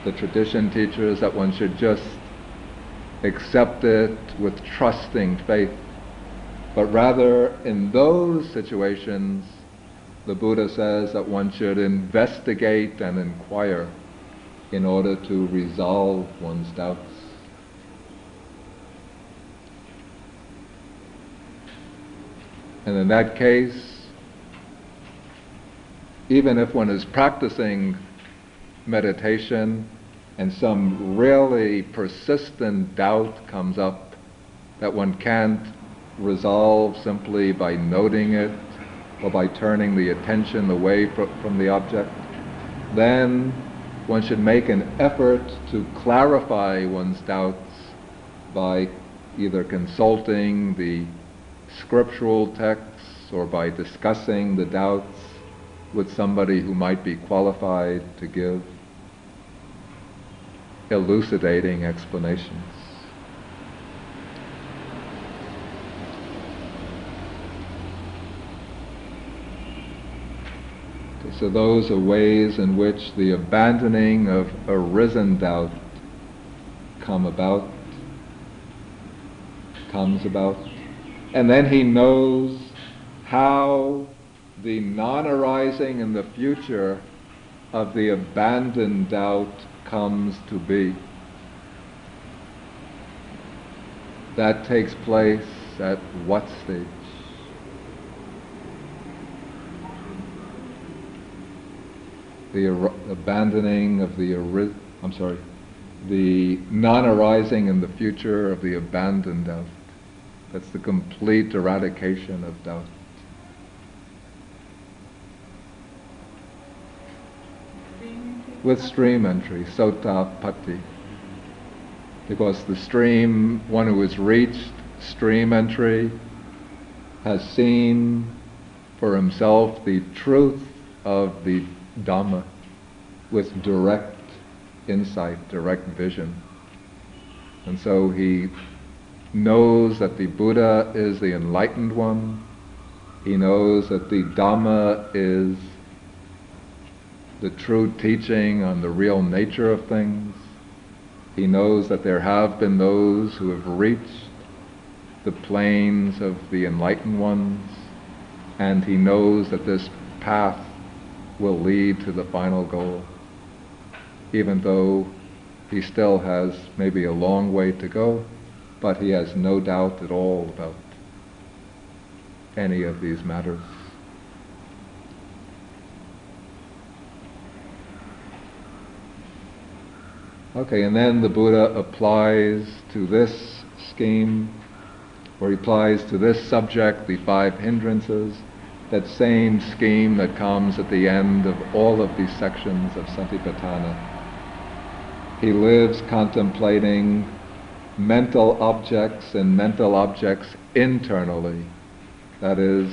the tradition teaches, that one should just accept it with trusting faith. But rather, in those situations, the Buddha says that one should investigate and inquire in order to resolve one's doubts. And in that case, even if one is practicing meditation and some really persistent doubt comes up that one can't resolve simply by noting it or by turning the attention away fr- from the object, then one should make an effort to clarify one's doubts by either consulting the scriptural texts or by discussing the doubts with somebody who might be qualified to give elucidating explanations. So those are ways in which the abandoning of arisen doubt come about, comes about. And then he knows how the non-arising in the future of the abandoned doubt comes to be. That takes place at what stage? The ar- abandoning of the I'm sorry, the non-arising in the future of the abandoned doubt. That's the complete eradication of doubt. With stream entry, sotapatti. Because the stream, one who has reached stream entry, has seen for himself the truth of the Dhamma with direct insight, direct vision. And so he knows that the Buddha is the enlightened one. He knows that the Dhamma is the true teaching on the real nature of things. He knows that there have been those who have reached the planes of the enlightened ones, and he knows that this path will lead to the final goal, even though he still has maybe a long way to go, but he has no doubt at all about any of these matters. Okay, and then the Buddha applies to this scheme, or applies to this subject the five hindrances, that same scheme that comes at the end of all of these sections of Satipatthana. He lives contemplating mental objects and mental objects internally. That is,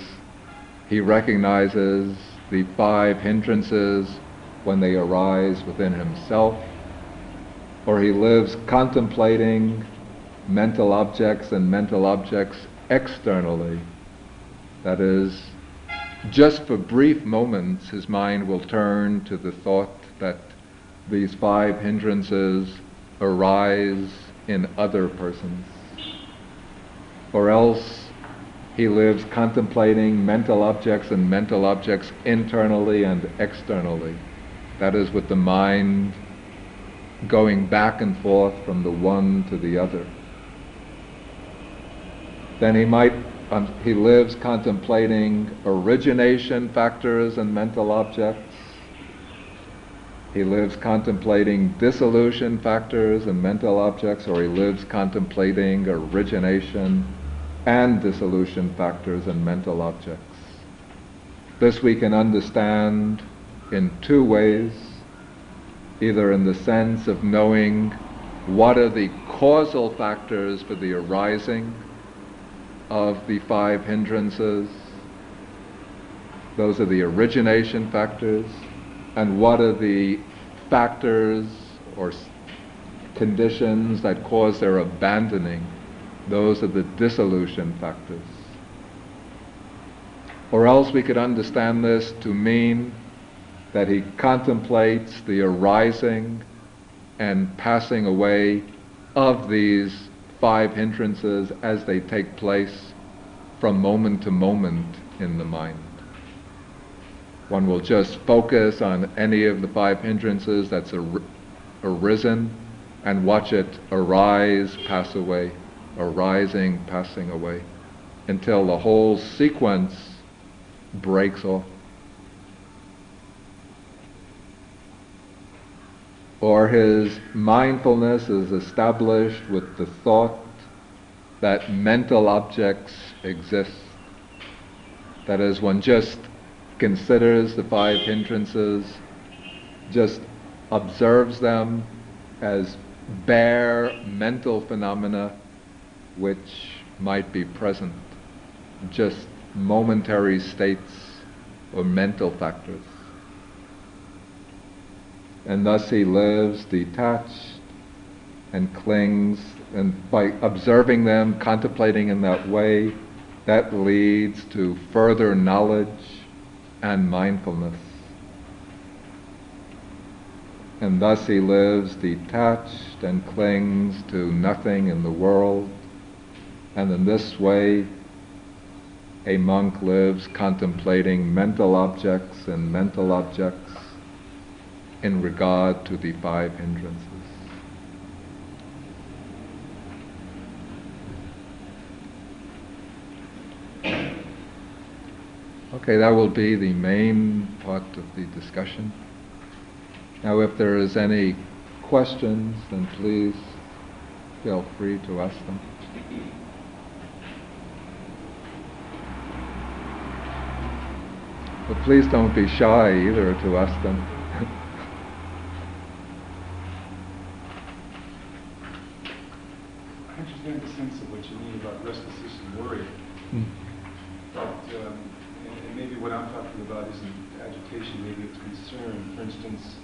he recognizes the five hindrances when they arise within himself or he lives contemplating mental objects and mental objects externally. That is, just for brief moments, his mind will turn to the thought that these five hindrances arise in other persons. Or else he lives contemplating mental objects and mental objects internally and externally. That is, with the mind going back and forth from the one to the other. Then he might, um, he lives contemplating origination factors and mental objects. He lives contemplating dissolution factors and mental objects, or he lives contemplating origination and dissolution factors and mental objects. This we can understand in two ways either in the sense of knowing what are the causal factors for the arising of the five hindrances. Those are the origination factors. And what are the factors or conditions that cause their abandoning? Those are the dissolution factors. Or else we could understand this to mean that he contemplates the arising and passing away of these five hindrances as they take place from moment to moment in the mind. One will just focus on any of the five hindrances that's ar- arisen and watch it arise, pass away, arising, passing away, until the whole sequence breaks off. Or his mindfulness is established with the thought that mental objects exist. That is, one just considers the five hindrances, just observes them as bare mental phenomena which might be present, just momentary states or mental factors and thus he lives detached and clings, and by observing them, contemplating in that way, that leads to further knowledge and mindfulness. And thus he lives detached and clings to nothing in the world. And in this way, a monk lives contemplating mental objects and mental objects in regard to the five hindrances. Okay, that will be the main part of the discussion. Now, if there is any questions, then please feel free to ask them. But please don't be shy either to ask them. Mm. But, um, and, and, maybe what I'm talking about isn't agitation, maybe it's concern. For instance,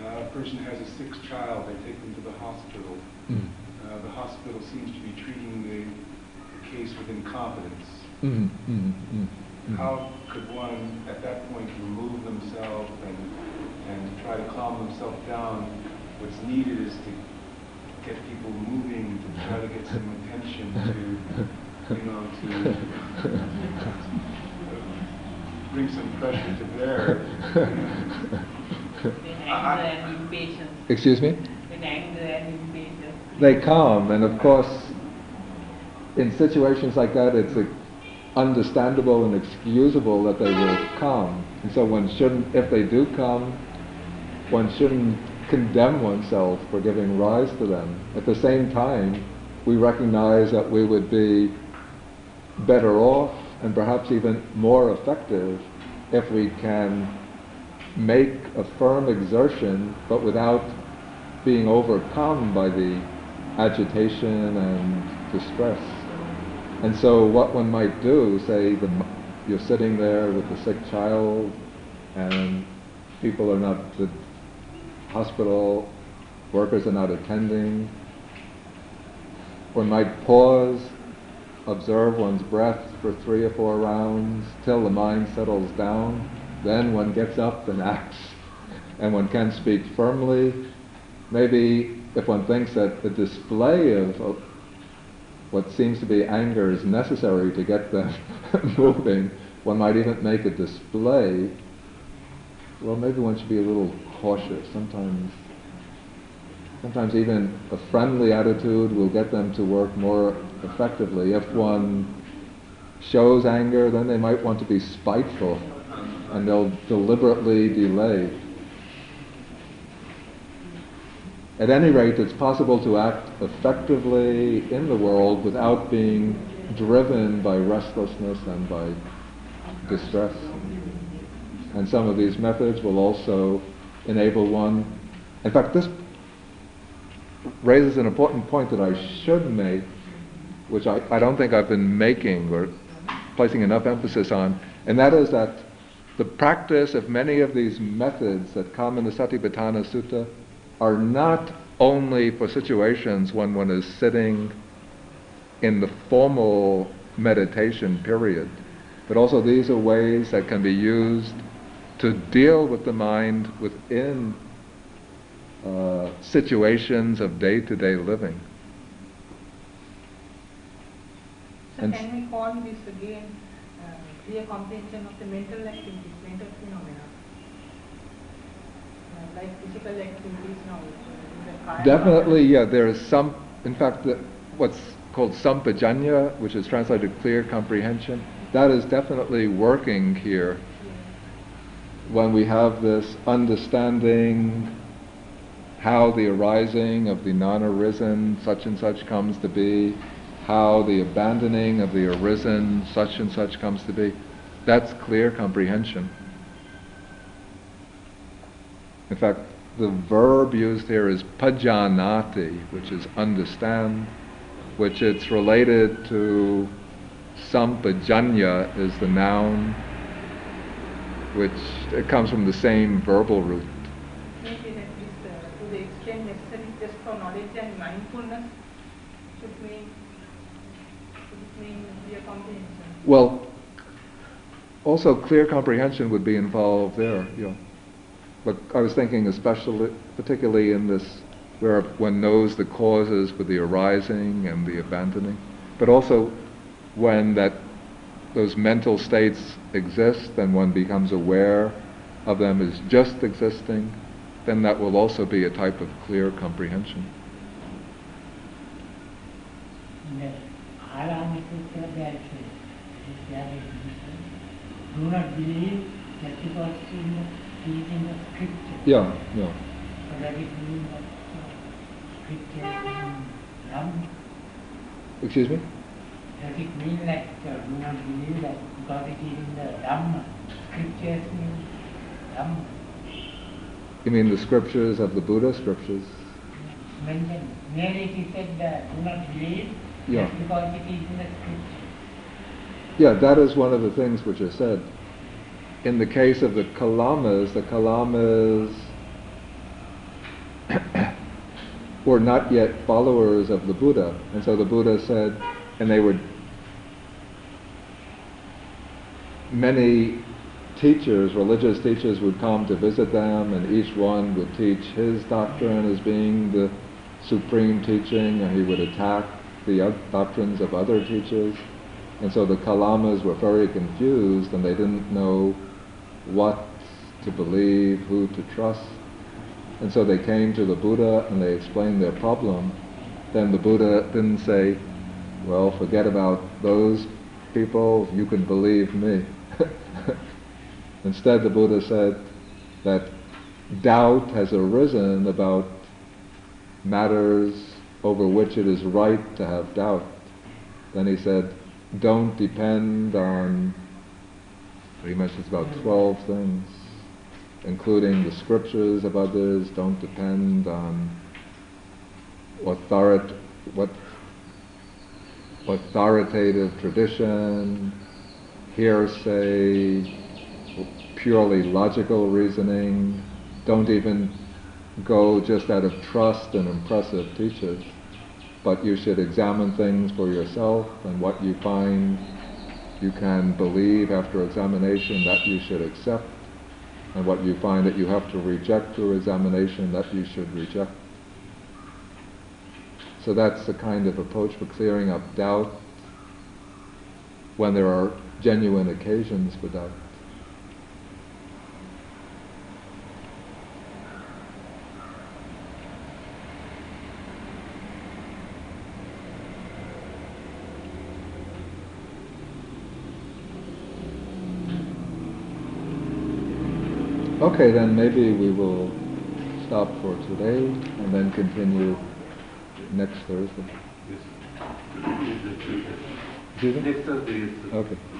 uh, a person has a sick child, they take them to the hospital. Mm. Uh, the hospital seems to be treating the, the case with incompetence. Mm-hmm. mm-hmm. How could one, at that point, remove themselves and, and try to calm themselves down? What's needed is to get people moving, to try to get some attention to you know, to bring some pressure to bear. With anger and impatience. Excuse me? With anger and impatience. They come, and of course, in situations like that, it's understandable and excusable that they will come. And so one shouldn't, if they do come, one shouldn't condemn oneself for giving rise to them. At the same time, we recognize that we would be better off and perhaps even more effective if we can make a firm exertion but without being overcome by the agitation and distress. And so what one might do, say the, you're sitting there with a sick child and people are not, the hospital workers are not attending, one might pause, observe one's breath for three or four rounds till the mind settles down. Then one gets up and acts, and one can speak firmly. Maybe if one thinks that the display of what seems to be anger is necessary to get them moving, one might even make a display. Well, maybe one should be a little cautious. Sometimes Sometimes even a friendly attitude will get them to work more effectively. If one shows anger, then they might want to be spiteful and they'll deliberately delay. At any rate, it's possible to act effectively in the world without being driven by restlessness and by distress. And some of these methods will also enable one. In fact, this raises an important point that I should make, which I, I don't think I've been making or placing enough emphasis on, and that is that the practice of many of these methods that come in the Satipatthana Sutta are not only for situations when one is sitting in the formal meditation period, but also these are ways that can be used to deal with the mind within uh, situations of day-to-day living. So and can we call this again uh, clear comprehension of the mental activities, mental phenomena, uh, like physical activities now? Definitely, yeah. There is some, in fact, the, what's called sampajañña, which is translated clear comprehension. That is definitely working here when we have this understanding how the arising of the non-arisen such and such comes to be, how the abandoning of the arisen such and such comes to be. That's clear comprehension. In fact, the verb used here is pajanati, which is understand, which it's related to sampajañña is the noun, which it comes from the same verbal root. knowledge and mindfulness should mean, should mean clear comprehension. Well, also clear comprehension would be involved there. But I was thinking especially, particularly in this, where one knows the causes for the arising and the abandoning, but also when that those mental states exist and one becomes aware of them as just existing, then that will also be a type of clear comprehension. Do not believe that because in the teaching of scripture. Yeah, yeah. So that it means that scripture is Ram. Excuse me? Does it mean that uh, do not believe that because it is in the Dhamma, scriptures mean Dhamma? You mean the scriptures of the Buddha scriptures? Mentioned. Merely he said that do not believe yeah. just because it is in the scripture. Yeah, that is one of the things which are said. In the case of the Kalamas, the Kalamas were not yet followers of the Buddha. And so the Buddha said, and they would, many teachers, religious teachers would come to visit them, and each one would teach his doctrine as being the supreme teaching, and he would attack the doctrines of other teachers. And so the Kalamas were very confused, and they didn't know what to believe, who to trust. And so they came to the Buddha and they explained their problem. Then the Buddha didn't say, Well, forget about those people, you can believe me. Instead, the Buddha said that doubt has arisen about matters over which it is right to have doubt. Then he said, don't depend on, pretty much it's about 12 things, including the scriptures of others, don't depend on authority, what authoritative tradition, hearsay, purely logical reasoning. Don't even go just out of trust in impressive teachers, but you should examine things for yourself and what you find you can believe after examination that you should accept, and what you find that you have to reject through examination that you should reject. So that's the kind of approach for clearing up doubt when there are genuine occasions for doubt. Okay, then maybe we will stop for today and then continue next Thursday. Next Thursday Okay.